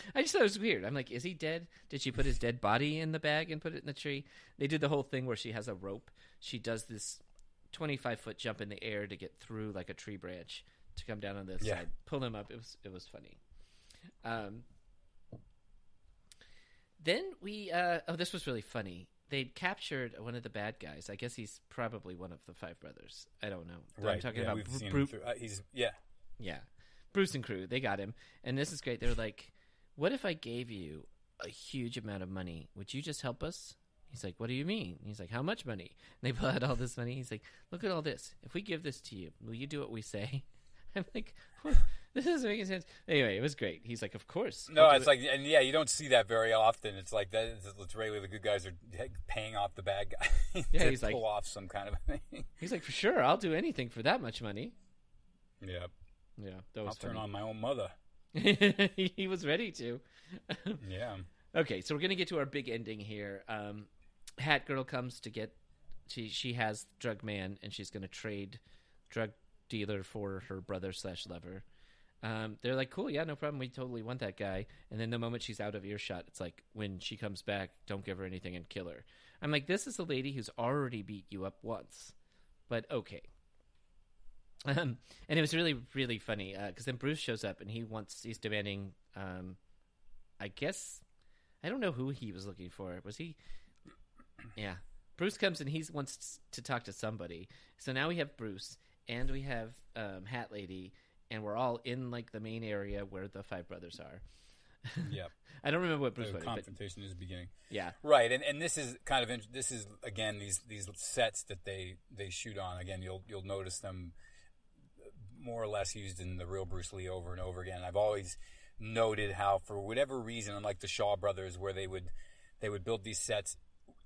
I just thought it was weird. I'm like, is he dead? Did she put his dead body in the bag and put it in the tree? They did the whole thing where she has a rope. She does this 25 foot jump in the air to get through like a tree branch to come down on the other Yeah. side, pull him up. It was it was funny. Um, then we uh, oh this was really funny. They'd captured one of the bad guys. I guess he's probably one of the five brothers. I don't know. Right. I'm talking yeah, about we've Bru- Bru- uh, he's yeah. yeah. Bruce and crew, they got him. And this is great. They're like, what if I gave you a huge amount of money? Would you just help us? He's like, what do you mean? He's like, how much money? And they pull out all this money. He's like, look at all this. If we give this to you, will you do what we say? I'm like, what? this isn't making sense. Anyway, it was great. He's like, of course. No, I'll it's it." like, and yeah, you don't see that very often. It's like that. It's, regularly the good guys are paying off the bad guy Yeah, to he's like- pull off some kind of thing. He's like, for sure, I'll do anything for that much money. yeah, Yeah, that I'll was turn on my own mother. he was ready to. Yeah, Okay, so we're gonna get to our big ending here. Um, Hat Girl comes to get she she has Drug Man and she's gonna trade drug dealer for her brother slash lover. Um, they're like, cool, yeah, no problem. We totally want that guy. And then the moment she's out of earshot, it's like when she comes back, don't give her anything and kill her. I'm like, this is a lady who's already beat you up once, but okay. Um, and it was really really funny because then Bruce shows up and he wants he's demanding, um, I guess I don't know who he was looking for. Was he? Yeah, Bruce comes and he wants to talk to somebody. So now we have Bruce and we have um, Hat Lady, and we're all in like the main area where the five brothers are. yeah. I don't remember what Bruce The wanted, but confrontation is beginning. yeah, Right, and, and this is kind of this is again these these sets that they they shoot on. Again, you'll you'll notice them more or less used in the real Bruce Lee over and over again. I've always noted how, for whatever reason, unlike the Shaw brothers, where they would they would build these sets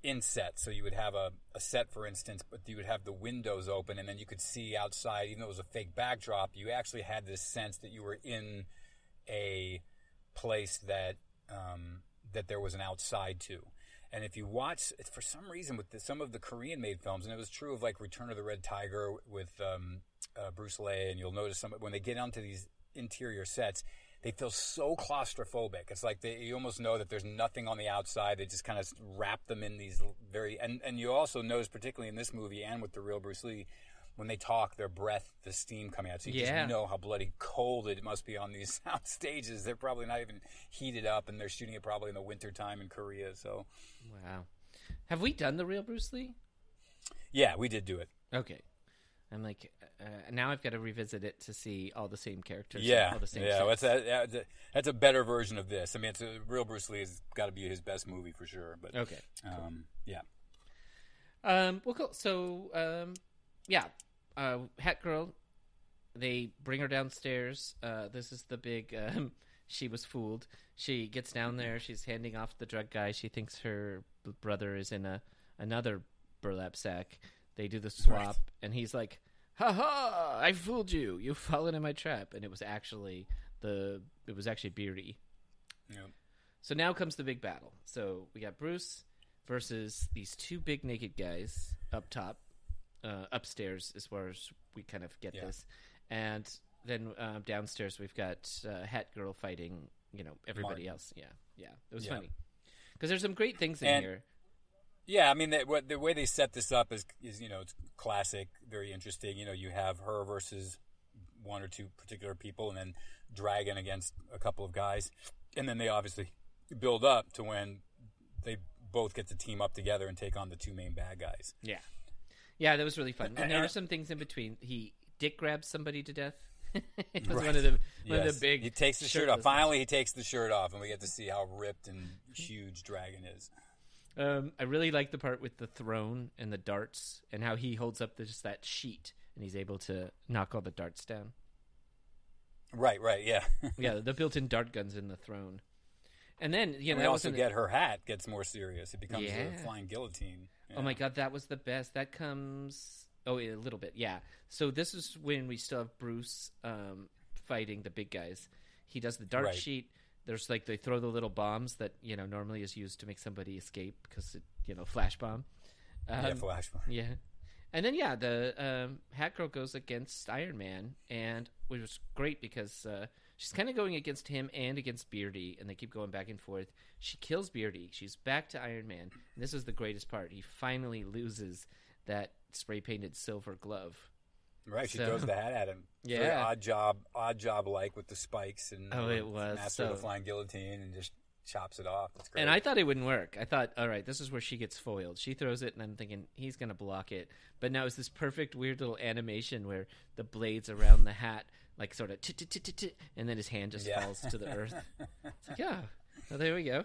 in sets. So you would have a, a set, for instance, but you would have the windows open, and then you could see outside. Even though it was a fake backdrop, you actually had this sense that you were in a place that um, that there was an outside to. And if you watch, for some reason with the, some of the Korean made films, and it was true of like Return of the Red Tiger with um, uh, Bruce Lee, and you'll notice some when they get onto these interior sets, they feel so claustrophobic. It's like they, you almost know that there's nothing on the outside. They just kind of wrap them in these very, and, and you also notice, particularly in this movie and with the real Bruce Lee, when they talk, their breath, the steam coming out. So you Yeah. just know how bloody cold it must be on these sound stages. They're probably not even heated up, and they're shooting it probably in the wintertime in Korea. So, Wow. Have we done the real Bruce Lee? yeah, we did do it. Okay. I'm like, uh, now I've got to revisit it to see all the same characters. Yeah, all the same yeah, that's a, that's a better version of this. I mean, it's a real Bruce Lee has got to be his best movie for sure. But Okay. um, yeah, Um. Well, cool. So, um, yeah, uh, Hat Girl. They bring her downstairs. Uh, this is the big. Um, she was fooled. She gets down there. She's handing off the drug guy. She thinks her brother is in a another burlap sack. They do the swap, and he's like, "Ha ha! I fooled you. You fell fallen in my trap." And it was actually the. It was actually Beardy. know, So now comes the big battle. So we got Bruce versus these two big naked guys up top, uh, upstairs, as far as we kind of get Yeah. this, and then um, downstairs we've got uh, Hat Girl fighting, you know, everybody Martin. else. Yeah, yeah, it was Yeah. funny because there's some great things in And- here. Yeah. I mean, the, what, the way they set this up is is you know it's classic, very interesting. You know, you have her versus one or two particular people, and then Dragon against a couple of guys, and then they obviously build up to when they both get to team up together and take on the two main bad guys. Yeah, yeah, that was really fun. And there And- some things in between. He dick grabs somebody to death. it was Right. one of the one Yes. of the big. He takes the shirt off. Finally, he takes the shirt off, and we get to see how ripped and huge Dragon is. Um, I really like the part with the throne and the darts, and how he holds up the, just that sheet, and he's able to knock all the darts down. Right, right, yeah. yeah, the built-in dart guns in the throne. And then, you know, and we that also get her hat gets more serious. It becomes Yeah. a flying guillotine. Oh my god, that was the best. That comes oh a little bit, yeah. So this is when we still have Bruce um, fighting the big guys. He does the dart Right. sheet. There's like they throw the little bombs that you know normally is used to make somebody escape because it you know flash bomb. Yeah, flash bomb. Yeah. And then yeah, the um, Hat Girl goes against Iron Man, and which was great because uh, she's kind of going against him and against Beardy, and they keep going back and forth. She kills Beardy. She's back to Iron Man. And this is the greatest part. He finally loses that spray painted silver glove. Right, she So- throws the hat at him. Very Yeah. odd job, odd job like with the spikes and Oh, it was master of the flying guillotine and just chops it off. That's great. And I thought it wouldn't work. I thought, all right, this is where she gets foiled. She throws it, and I'm thinking he's going to block it. But now it's this perfect, weird little animation where the blades around the hat, like sort of, and then his hand just Yeah. falls to the earth. It's like, yeah, well, there we go.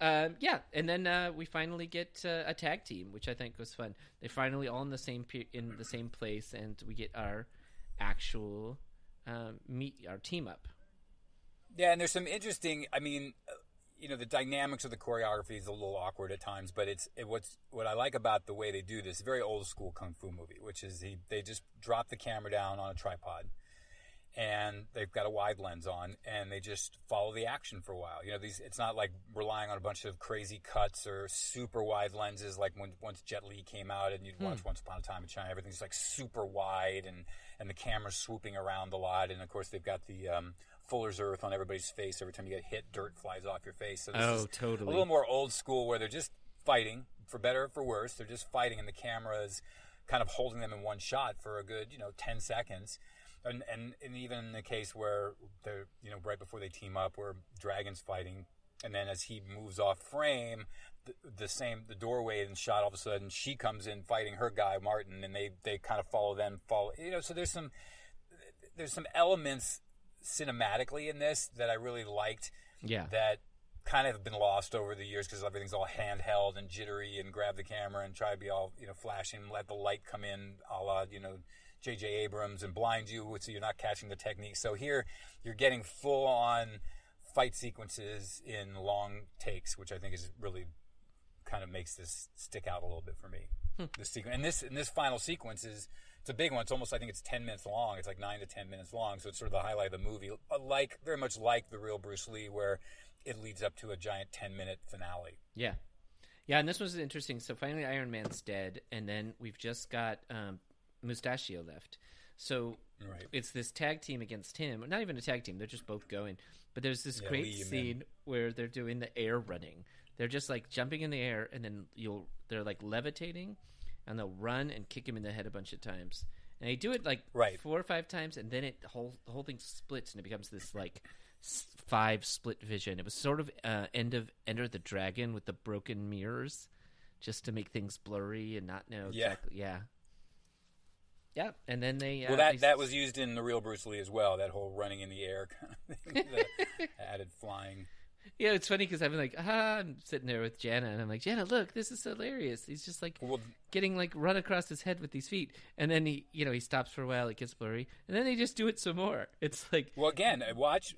Um, yeah, and then uh, we finally get uh, a tag team, which I think was fun. They finally all in the same pe- in the same place, and we get our actual um, meet our team up. Yeah, and there's some interesting. I mean, uh, you know, the dynamics of the choreography is a little awkward at times, but it's it, what's what I like about the way they do this. Very old school kung fu movie, which is he they just drop the camera down on a tripod, and they've got a wide lens on, and they just follow the action for a while. You know, these it's not like relying on a bunch of crazy cuts or super wide lenses like when once Jet Li came out and you'd watch Once Upon a Time in China. Everything's like super wide and and the camera's swooping around a lot, and of course they've got the um, Fuller's Earth on everybody's face. Every time you get hit, dirt flies off your face. So this Oh, is totally. A little more old school where they're just fighting, for better or for worse. They're just fighting, and the camera's kind of holding them in one shot for a good, you know, ten seconds. And, and and even in the case where they're, you know, right before they team up, where Dragon's fighting, and then as he moves off frame, the, the same the doorway and shot all of a sudden she comes in fighting her guy Martin, and they they kind of follow them, follow you know. So there's some there's some elements cinematically in this that I really liked Yeah. that kind of have been lost over the years because everything's all handheld and jittery and grab the camera and try to be all you know flashing, let the light come in, a la you know J.J. Abrams and blind you so you're not catching the technique. So here you're getting full on fight sequences in long takes, which I think is really kind of makes this stick out a little bit for me. This sequence and this and this final sequence is it's a big one. It's almost I think it's ten minutes long. It's like nine to ten minutes long. So it's sort of the highlight of the movie, Uh, like very much like the real Bruce Lee, where it leads up to a giant ten minute finale. Yeah. Yeah, and this was interesting. So finally Iron Man's dead, and then we've just got um, Mustachio left. So Right. it's this tag team against him. Not even a tag team, they're just both going. But there's this Yeah, great scene where they're doing the air running. They're just like jumping in the air and then you'll they're like levitating and they'll run and kick him in the head a bunch of times. And they do it like Right. four or five times, and then it the whole the whole thing splits and it becomes this like five split vision. It was sort of uh, end of Enter the Dragon with the broken mirrors, just to make things blurry and not know Yeah. exactly. Yeah. Yeah, and then they uh, Well, that they that was used in the real Bruce Lee as well. That whole running in the air kind of thing, added flying. Yeah, it's funny because I'm like, ah, I'm sitting there with Jana, and I'm like, Jana, look, this is hilarious. He's just like Well, getting like run across his head with these feet, and then he, you know, he stops for a while, it gets blurry, and then they just do it some more. It's like, well, again, uh, watch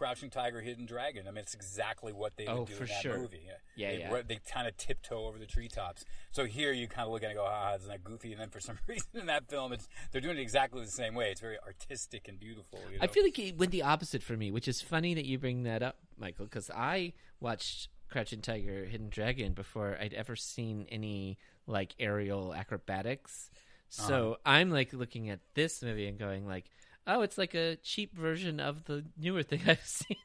Crouching Tiger, Hidden Dragon. I mean, it's exactly what they Oh, do in that sure. movie. Yeah, they, yeah. They kind of tiptoe over the treetops. So here you kind of look at it and go, ah, isn't that goofy? And then for some reason in that film, it's they're doing it exactly the same way. It's very artistic and beautiful. You know? I feel like it went the opposite for me, which is funny that you bring that up, Michael, because I watched Crouching Tiger, Hidden Dragon before I'd ever seen any like aerial acrobatics. So I'm like looking at this movie and going like, oh, it's like a cheap version of the newer thing I've seen,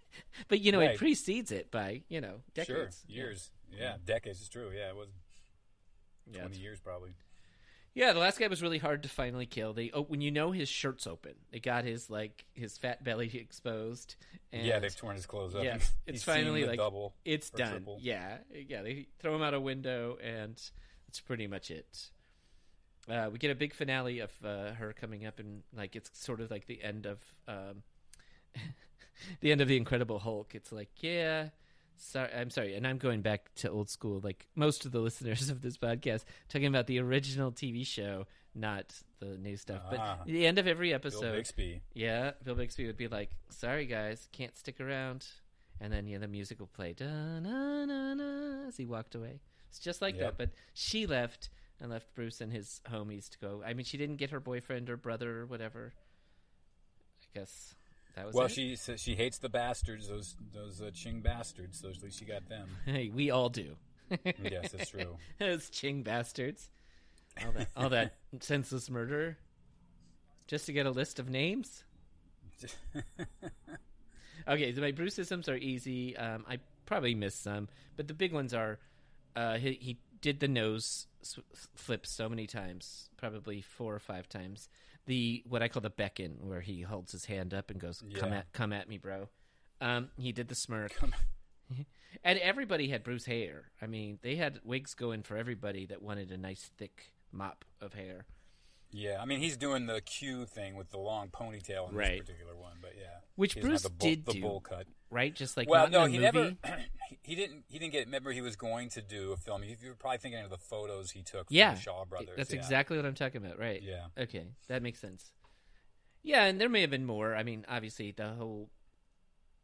but you know, it precedes it by you know decades, Yeah. years. Yeah, decades. It's true. Yeah, it was Yeah, twenty it's- years probably. Yeah, the last guy was really hard to finally kill. They oh, when you know his shirt's open, they got his like his fat belly exposed. And yeah, they've torn his clothes up. yeah, He's- it's he's finally like double. it's done. triple. Yeah, yeah, they throw him out a window, and that's pretty much it. Uh, we get a big finale of uh, her coming up, and like it's sort of like the end of um, the end of the Incredible Hulk. It's like, yeah, sorry, I'm sorry, and I'm going back to old school, like most of the listeners of this podcast, talking about the original TV show, not the new stuff. Ah. but the end of every Bill episode, Bixby. yeah, Bill Bixby would be like, "Sorry guys, can't stick around," and then yeah, the music will play da na na na as he walked away. It's just like Yep. that. But she left and left Bruce and his homies to go. I mean, she didn't get her boyfriend or brother or whatever. I guess that was Well, it. she she hates the bastards, those those uh, Ching bastards. So at least she got them. Hey, we all do. yes, that's true. Those Ching bastards. All that, all that senseless murder, just to get a list of names. Okay, so my Bruceisms are easy. Um, I probably missed some, but the big ones are uh, he, he did the nose flip so many times, probably four or five times. The what I call the beckon, where he holds his hand up and goes, "Come at, come at me, bro." Um, he did the smirk, and everybody had Bruce hair. I mean, they had wigs going for everybody that wanted a nice thick mop of hair. Yeah, I mean he's doing the Q thing with the long ponytail in Right. this particular one, but yeah, Which Bruce the bull, did the do. bowl cut. Right, just like well, no, in he the movie. never. he- didn't. He didn't get. Remember, he was going to do a film. You- You're probably thinking of the photos he took. From Yeah, the Shaw brothers. That's yeah. exactly what I'm talking about, right? Yeah. Okay, that makes sense. Yeah, and there may have been more. I mean, obviously, the whole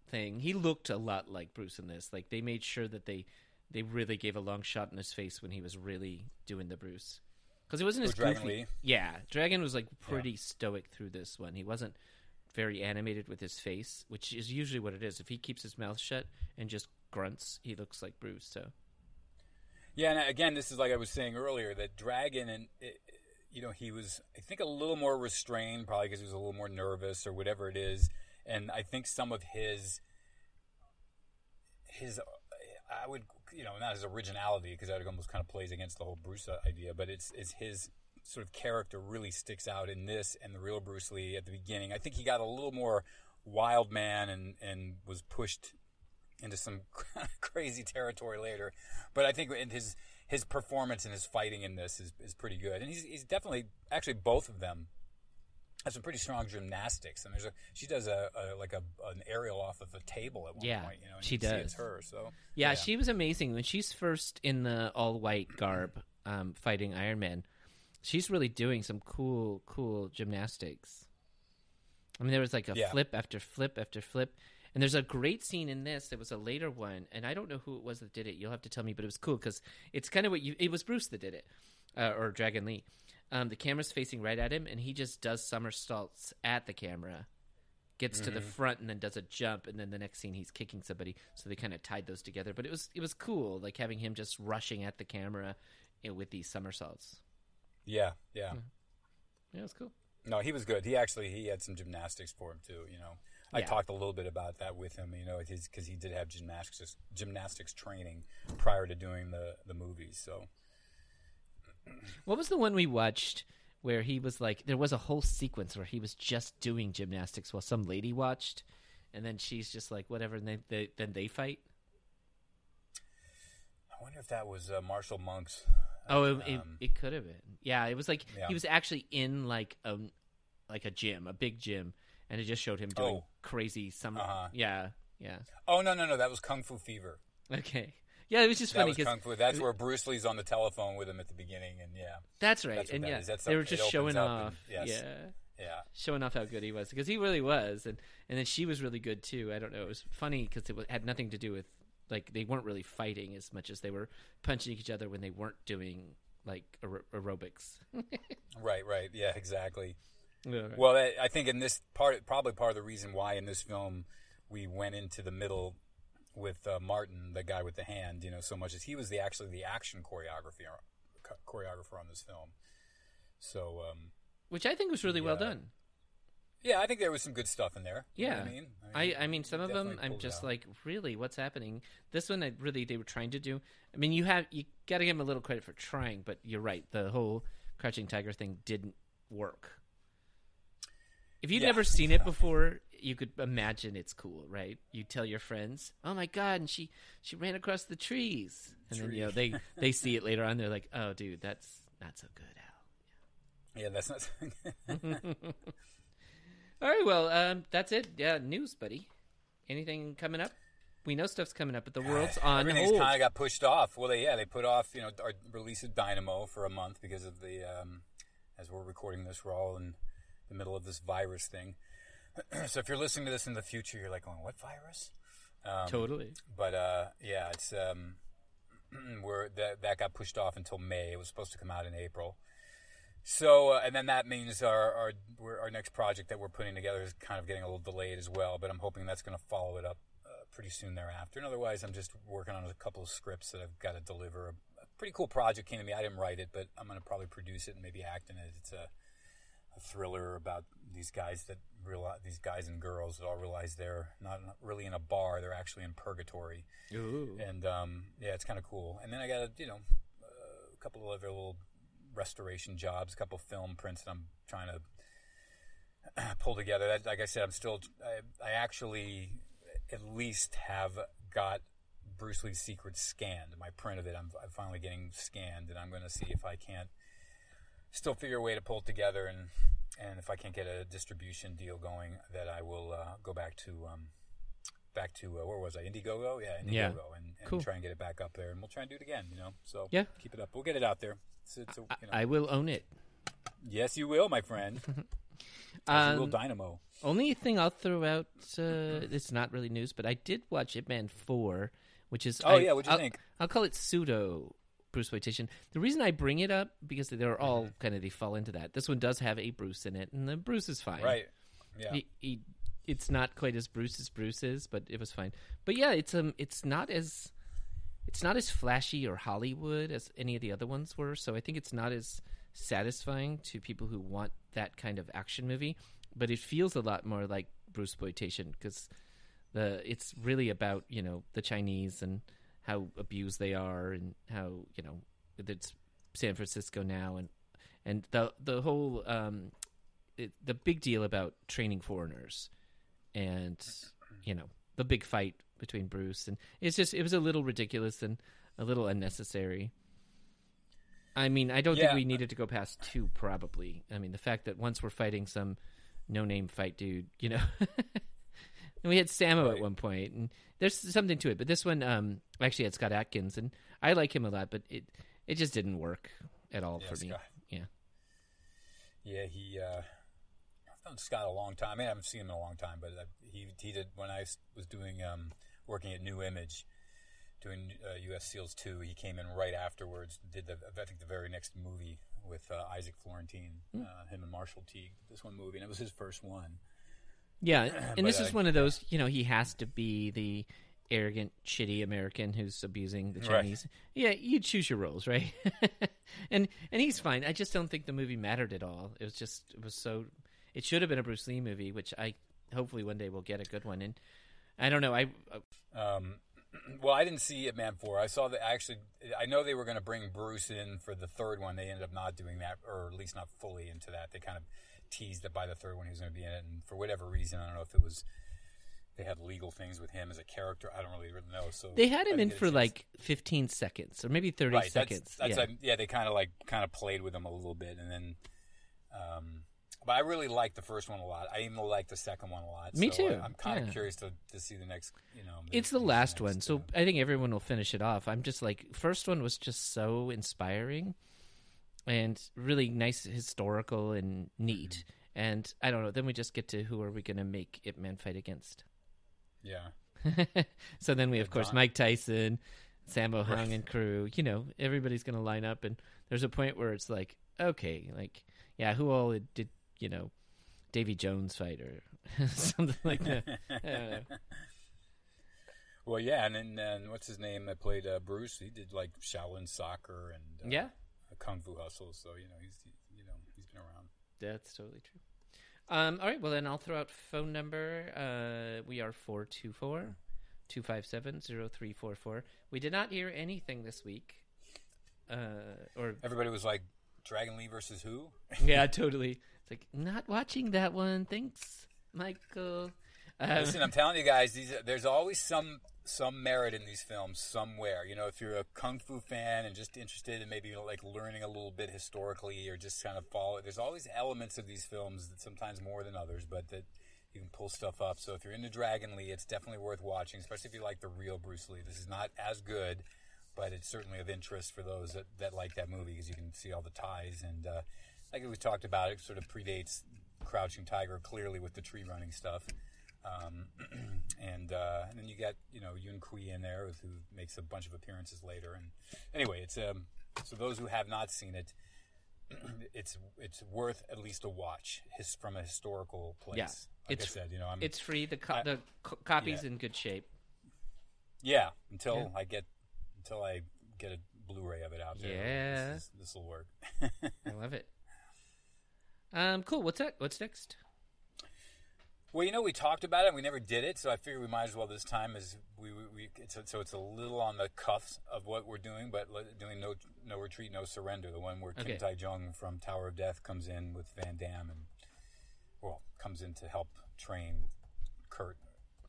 thing. He looked a lot like Bruce in this. Like they made sure that they they really gave a long shot in his face when he was really doing the Bruce, because it wasn't as Dragon goofy. Lee? Yeah, Dragon was like pretty stoic through this one. He wasn't very animated with his face, which is usually what it is. If he keeps his mouth shut and just grunts, he looks like Bruce. So Yeah, and uh, again, this is like I was saying earlier that Dragon and it, you know he was I think a little more restrained, probably because he was a little more nervous or whatever it is, and I think some of his his uh, I would you know not his originality because that almost kind of plays against the whole Bruce uh, idea, but it's it's his sort of character really sticks out in this and the real Bruce Lee at the beginning. I think he got a little more wild man and and was pushed into some crazy territory later. But I think in his his performance and his fighting in this is, is pretty good, and he's he's definitely actually both of them have some pretty strong gymnastics. And there's a she does a, a like a an aerial off of a table at one Yeah, point. You know, and she you see it's does. her. So Yeah, she was amazing when she's first in the all white garb um, fighting Iron Man. She's really doing some cool, cool gymnastics. I mean, there was like a Yeah. flip after flip after flip, and there's a great scene in this. There was a later one, and I don't know who it was that did it. You'll have to tell me, but it was cool because it's kind of what you. It was Bruce that did it, uh, or Dragon Lee. Um, the camera's facing right at him, and he just does somersaults at the camera gets to the front and then does a jump and then the next scene he's kicking somebody so they kind of tied those together but it was it was cool like having him just rushing at the camera you know, with these somersaults yeah, yeah. yeah it was cool No, he was good. He actually he had some gymnastics for him too. You know, I Yeah. talked a little bit about that with him. You know, because he did have gymnastics gymnastics training prior to doing the the movies. So What was the one we watched where he was like there was a whole sequence where he was just doing gymnastics while some lady watched, and then she's just like whatever, and they, they then they fight. I wonder if that was uh, Marshall Monk's. Oh, it, it, Um, it could have been. Yeah, it was like Yeah. he was actually in like a like a gym, a big gym, and it just showed him doing Oh. crazy some. Uh-huh. Yeah, yeah. Oh no no no, that was Kung Fu Fever. Okay. Yeah, it was just That funny because That's where Bruce Lee's on the telephone with him at the beginning, and yeah, that's right, That's and that yeah. That's they were just showing up and- off. yes. Yeah. yeah. showing off how good he was because he really was, and and then she was really good too. I don't know. It was funny because it had nothing to do with like they weren't really fighting as much as they were punching each other when they weren't doing like aer- aerobics. Right, right, yeah, exactly. Yeah. Well, I, I think in this part, probably part of the reason why in this film we went into the middle with uh, Martin, the guy with the hand, you know, so much as he was the actually the action choreography choreographer on this film. So, um, Which I think was really well done. yeah, I think there was some good stuff in there. Yeah, what I mean, I, I mean, some of them, I'm just like, really, what's happening? This one, I really, they were trying to do. I mean, you have, you got to give them a little credit for trying, but you're right. The whole Crouching Tiger thing didn't work. If you'd Yeah. never seen it before, you could imagine it's cool, right? You tell your friends, "Oh my god!" and she she ran across the trees, and then you know they they see it later on. They're like, "Oh, dude, that's not so good, Al." yeah, that's not. All right, well, um, that's it. Yeah, news, buddy. Anything coming up? We know stuff's coming up, but the world's on Everything's hold. kind of got pushed off. Well, they, yeah, they put off, you know, our release of Dynamo for a month because of the, um, as we're recording this, we're all in the middle of this virus thing. so if you're listening to this in the future, you're like, going, what virus? Um, Totally. But uh, yeah, it's um, we're that that got pushed off until May. It was supposed to come out in April. So uh, and then that means our our we're, our next project that we're putting together is kind of getting a little delayed as well. But I'm hoping that's going to follow it up uh, pretty soon thereafter. And otherwise, I'm just working on a couple of scripts that I've got to deliver. A, a pretty cool project came to me. I didn't write it, but I'm going to probably produce it and maybe act in it. It's a a thriller about these guys that realize these guys and girls that all realize they're not really in a bar; they're actually in purgatory. Ooh. And um, yeah, it's kind of cool. And then I got a you know a couple of other little restoration jobs, a couple of film prints that I'm trying to pull together. That, like I said, I'm still I, I actually at least have got Bruce Lee's Secret scanned. My print of it, I'm, I'm finally getting scanned, and I'm going to see if I can't still figure a way to pull it together and and if I can't get a distribution deal going, that I will uh, go back to um, back to uh, where was I? Indiegogo, yeah, Indiegogo, Yeah. and, and Cool. try and get it back up there, and we'll try and do it again. You know, so Yeah. keep it up. We'll get it out there. It's, it's a, you know, I will own it. yes, you will, my friend. You will Um, Dynamo. Only thing I'll throw out, uh, it's not really news, but I did watch Ip Man 4, which is. Oh, I- yeah, what'd you I'll- think? I'll call it pseudo Bruceploitation. The reason I bring it up because they're all Mm-hmm. kind of they fall into that. This one does have a Bruce in it, and the Bruce is fine. Right. Yeah. He, he, it's not quite as Bruce as Bruce is, but it was fine. But yeah, it's um, it's not as, it's not as flashy or Hollywood as any of the other ones were. So I think it's not as satisfying to people who want that kind of action movie. But it feels a lot more like Bruceploitation because the it's really about you know the Chinese and how abused they are and how you know it's San Francisco now and and the the whole um, it, the big deal about training foreigners and you know the big fight between Bruce and it's just it was a little ridiculous and a little unnecessary. I mean, I don't Yeah. think we needed to go past two. Probably. I mean, the fact that once we're fighting some no-name fight dude, you know, and we had Sammo at one point, and there's something to it. But this one, um, actually had Scott Adkins, and I like him a lot, but it it just didn't work at all Yeah, for me. Scott. Yeah. Yeah, he. Uh, I've known Scott a long time. I, mean, I haven't seen him in a long time, but uh, he he did when I was doing um, working at New Image, doing uh, U.S. Seals two. He came in right afterwards. Did the I think the very next movie with uh, Isaac Florentine, uh, him and Marshall Teague. This one movie, and it was his first one. Yeah, and this But, is uh, one of those, you know, he has to be the arrogant, shitty American who's abusing the Right. Chinese. Yeah, you choose your roles, right? and and he's fine. I just don't think the movie mattered at all. It was just it was so it should have been a Bruce Lee movie, which I hopefully one day we'll get a good one. And I don't know, I uh, Um, well, I didn't see Ip Man four. I saw that actually. I know they were going to bring Bruce in for the third one. They ended up not doing that, or at least not fully into that. They kind of teased that by the third one he was going to be in it, and for whatever reason, I don't know if it was they had legal things with him as a character. I don't really know. So They had him in for like 15 seconds or maybe 30 right, seconds. That's, that's yeah. like- yeah, they kind of like kind of played with him a little bit, and then. Um, but I really liked the first one a lot. I even like the second one a lot. Me so too, I, am kind of yeah. curious to, to see the next. You know, it's the last next, one, so uh, I think everyone will finish it off. I'm just like, first one was just so inspiring and really nice, historical, and neat. Mm-hmm. And I don't know. Then we just get to who are we going to make Ip Man fight against? yeah. so then we, of course, Mike Tyson, Sammo Hung, and crew. You know, everybody's going to line up, and there's a point where it's like, okay, like, yeah, who all did you know, Davy Jones fight or something like that? I don't know. Well, yeah, and then and what's his name that played uh, Bruce? He did like Shaolin soccer and uh, Yeah. Kung Fu Hustle. So you know he's you know he's been around. That's totally true. Um, all right, well, then I'll throw out phone number. Uh, we are 424 257 0344. We did not hear anything this week. Uh, or, Everybody was like, Dragon Lee versus who? yeah, totally. It's like, not watching that one. Thanks, Michael. Um, Listen, I'm telling you guys, these there's always some some merit in these films somewhere. You know, if you're a kung fu fan and just interested in maybe like learning a little bit historically or just kind of follow, there's always elements of these films that sometimes more than others, but that you can pull stuff up. So if you're into Dragon Lee, it's definitely worth watching, especially if you like the real Bruce Lee. This is not as good, but it's certainly of interest for those that, that like that movie because you can see all the ties and uh, like we talked about, it sort of predates Crouching Tiger clearly with the tree running stuff. Um, and uh, and then you got you know Yun Kui in there who makes a bunch of appearances later. And anyway, it's um so those who have not seen it, it's it's worth at least a watch his, from a historical place. Yeah, like it's- I said, you know, I'm, it's free. The, co- I- the co- copy's yeah. in good shape. yeah until Yeah. I get until I get a Blu-ray of it out there. Yeah. this will work. I love it. Um, cool. What's that? What's next? Well, you know, we talked about it. and We never did it, so I figure we might as well this time. As we, we, we it's so it's a little on the cuffs of what we're doing, but doing no no retreat, no surrender. The one where Okay. Kim Tai Jung from Tower of Death comes in with Van Damme and well comes in to help train Kurt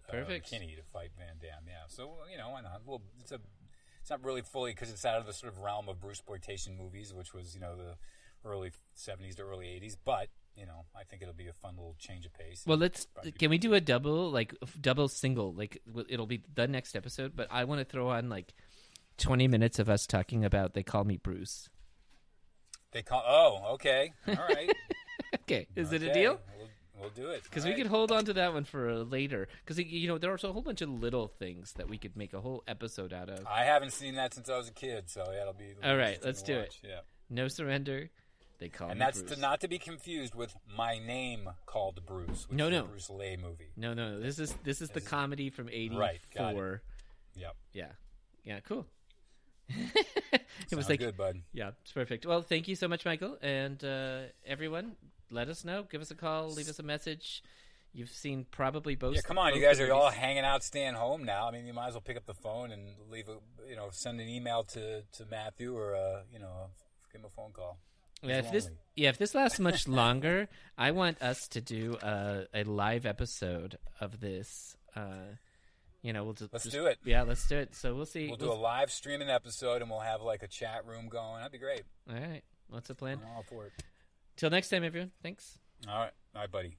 uh, Perfect. To fight Van Damme. Yeah, so you know why not? Well, it's a it's not really fully because it's out of the sort of realm of Bruceploitation movies, which was you know the early '70s to early '80s, but. You know, I think it'll be a fun little change of pace. Well, let's. Can we do a double, like double single? Like it'll be the next episode, but I want to throw on like twenty minutes of us talking about. They call me Bruce. They call. Oh, okay. All right. Okay, is it a deal? We'll, we'll do it. Because we right. could hold on to that one for later. Because you know there are a whole bunch of little things that we could make a whole episode out of. I haven't seen that since I was a kid, so yeah, it'll be. All right, let's do it. Yeah, No surrender. They call and that's to, not to be confused with my name called Bruce. Which No, is no. a Bruce Lee movie. No, no, this is this is the Is comedy from '84. Right. Yep. Yeah, yeah, cool. it was like, good, bud. yeah, it's perfect. Well, thank you so much, Michael, and uh, everyone. Let us know. Give us a call. Leave us a message. You've seen probably both. Yeah, come on, you guys the are all hanging out, staying home now. I mean, you might as well pick up the phone and leave a, you know, send an email to to Matthew or uh, you know, give him a phone call. Yeah, if this yeah, if this lasts much longer, I want us to do a, a live episode of this. Uh, you know, we'll just Let's just- do it. Yeah, let's do it. So we'll see. We'll do a live streaming episode, and we'll have like a chat room going. That'd be great. All right, what's the plan? I'm all for it. Till next time, everyone. Thanks. All right, all right, buddy.